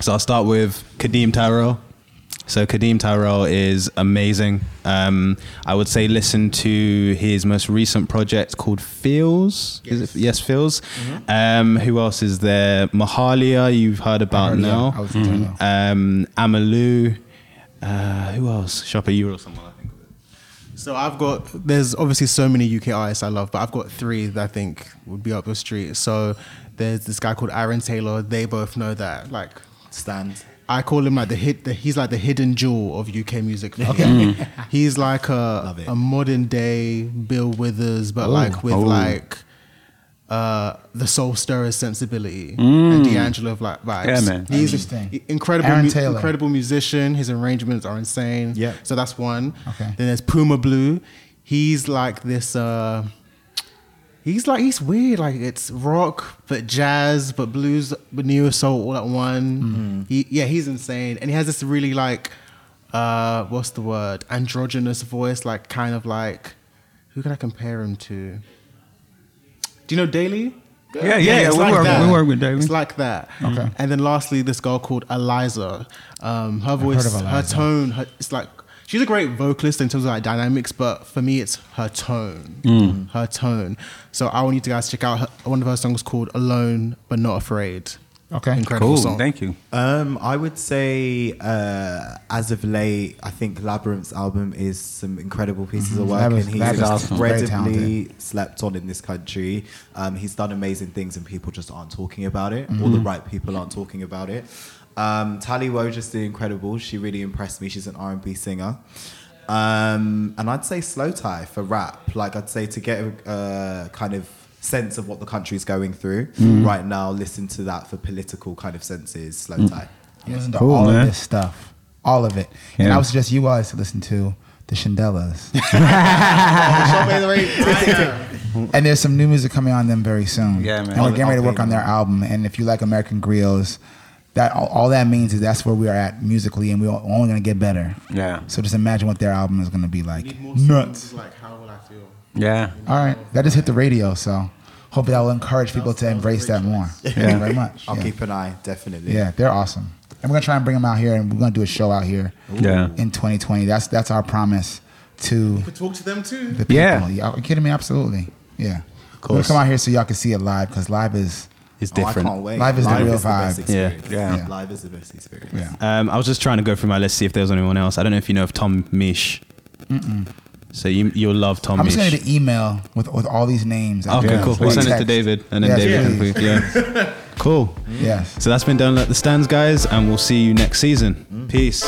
So I'll start with Kadeem Tyrell. So Kadeem Tyrell is amazing. Um, I would say listen to his most recent project called Feels. Is it? Yes, Feels. Um, who else is there? Mahalia, you've heard about heard, now. I was listening Um, Ama Lou. Uh, who else? Shopper, you or someone. I think. So I've got there's obviously so many UK artists I love, but I've got three that I think would be up your street. So there's this guy called Aaron Taylor. They both know that. Like stand. I call him like the hit. The, he's like the hidden jewel of UK music. Okay, he's like a a modern day Bill Withers, but like with Oh. like uh the soul stirrer sensibility and D'Angelo of like vibes. Yeah, man. He's Interesting. an incredible, Aaron mu- Taylor. incredible musician. His arrangements are insane. Yeah. So that's one. Okay. Then there's Puma Blue. He's like this. uh He's like he's weird. Like it's rock, but jazz, but blues, but neo soul all at one. He, yeah, he's insane, and he has this really like, uh, what's the word? Androgynous voice, like kind of like, who can I compare him to? Do you know Daley? Yeah, yeah, yeah. it's We work- that. we work with Daley. It's like that. Okay. And then lastly, this girl called Eliza. Um, her voice, her tone, her, it's like she's a great vocalist in terms of like dynamics, but for me, it's her tone, Mm. her tone. So I want you to guys check out her, one of her songs called "Alone but Not Afraid." Okay. Incredible Cool. song. Thank you. Um, I would say, uh, as of late, I think Labrinth's album is some incredible pieces of work, Labrinth- and he's Labrinth's awesome. incredibly slept on in this country. Um, he's done amazing things, and people just aren't talking about it. All Mm-hmm. the right people aren't talking about it. Um, Tally Woj did incredible. She really impressed me. She's an R and B singer. Um, and I'd say Slowthai for rap. Like I'd say to get a uh, kind of sense of what the country's going through Mm-hmm. right now. Listen to that for political kind of senses. Slowthai. You listen to Cool, all man. of this stuff, all of it. And I would suggest you guys to listen to the Shindellas. and there's some new music coming on them very soon. Yeah, man. And we're getting ready to work on their album. And if you like American Griots, that all, all that means is that's where we are at musically, and we're only gonna get better. Yeah. So just imagine what their album is gonna be like. Nuts. Like, how will I feel? Yeah. All right, that just hit the radio, so hopefully that will encourage people to embrace that more. Thank you very much. I'll yeah. keep an eye, definitely. yeah, they're awesome. And we're gonna try and bring them out here, and we're gonna do a show out here Yeah. in 2020. That's that's our promise to Could talk to them too. the people. Yeah. yeah are you kidding me? Absolutely. Yeah. We're gonna course. come out here so y'all can see it live because live is It's Oh, I different. can't wait. Live is the real best vibe. experience. Yeah. Yeah. Live is the best experience. yeah. Um, I was just trying to go through my list, see if there was anyone else. I don't know if you know of Tom Misch. So you you'll love Tom I'm Misch. just gonna need an email with with all these names. Okay, Yeah. cool. We'll send it to. David, and then Yes, David can please. yeah. cool. Yes. So that's been done at the stands, guys, and we'll see you next season. Peace.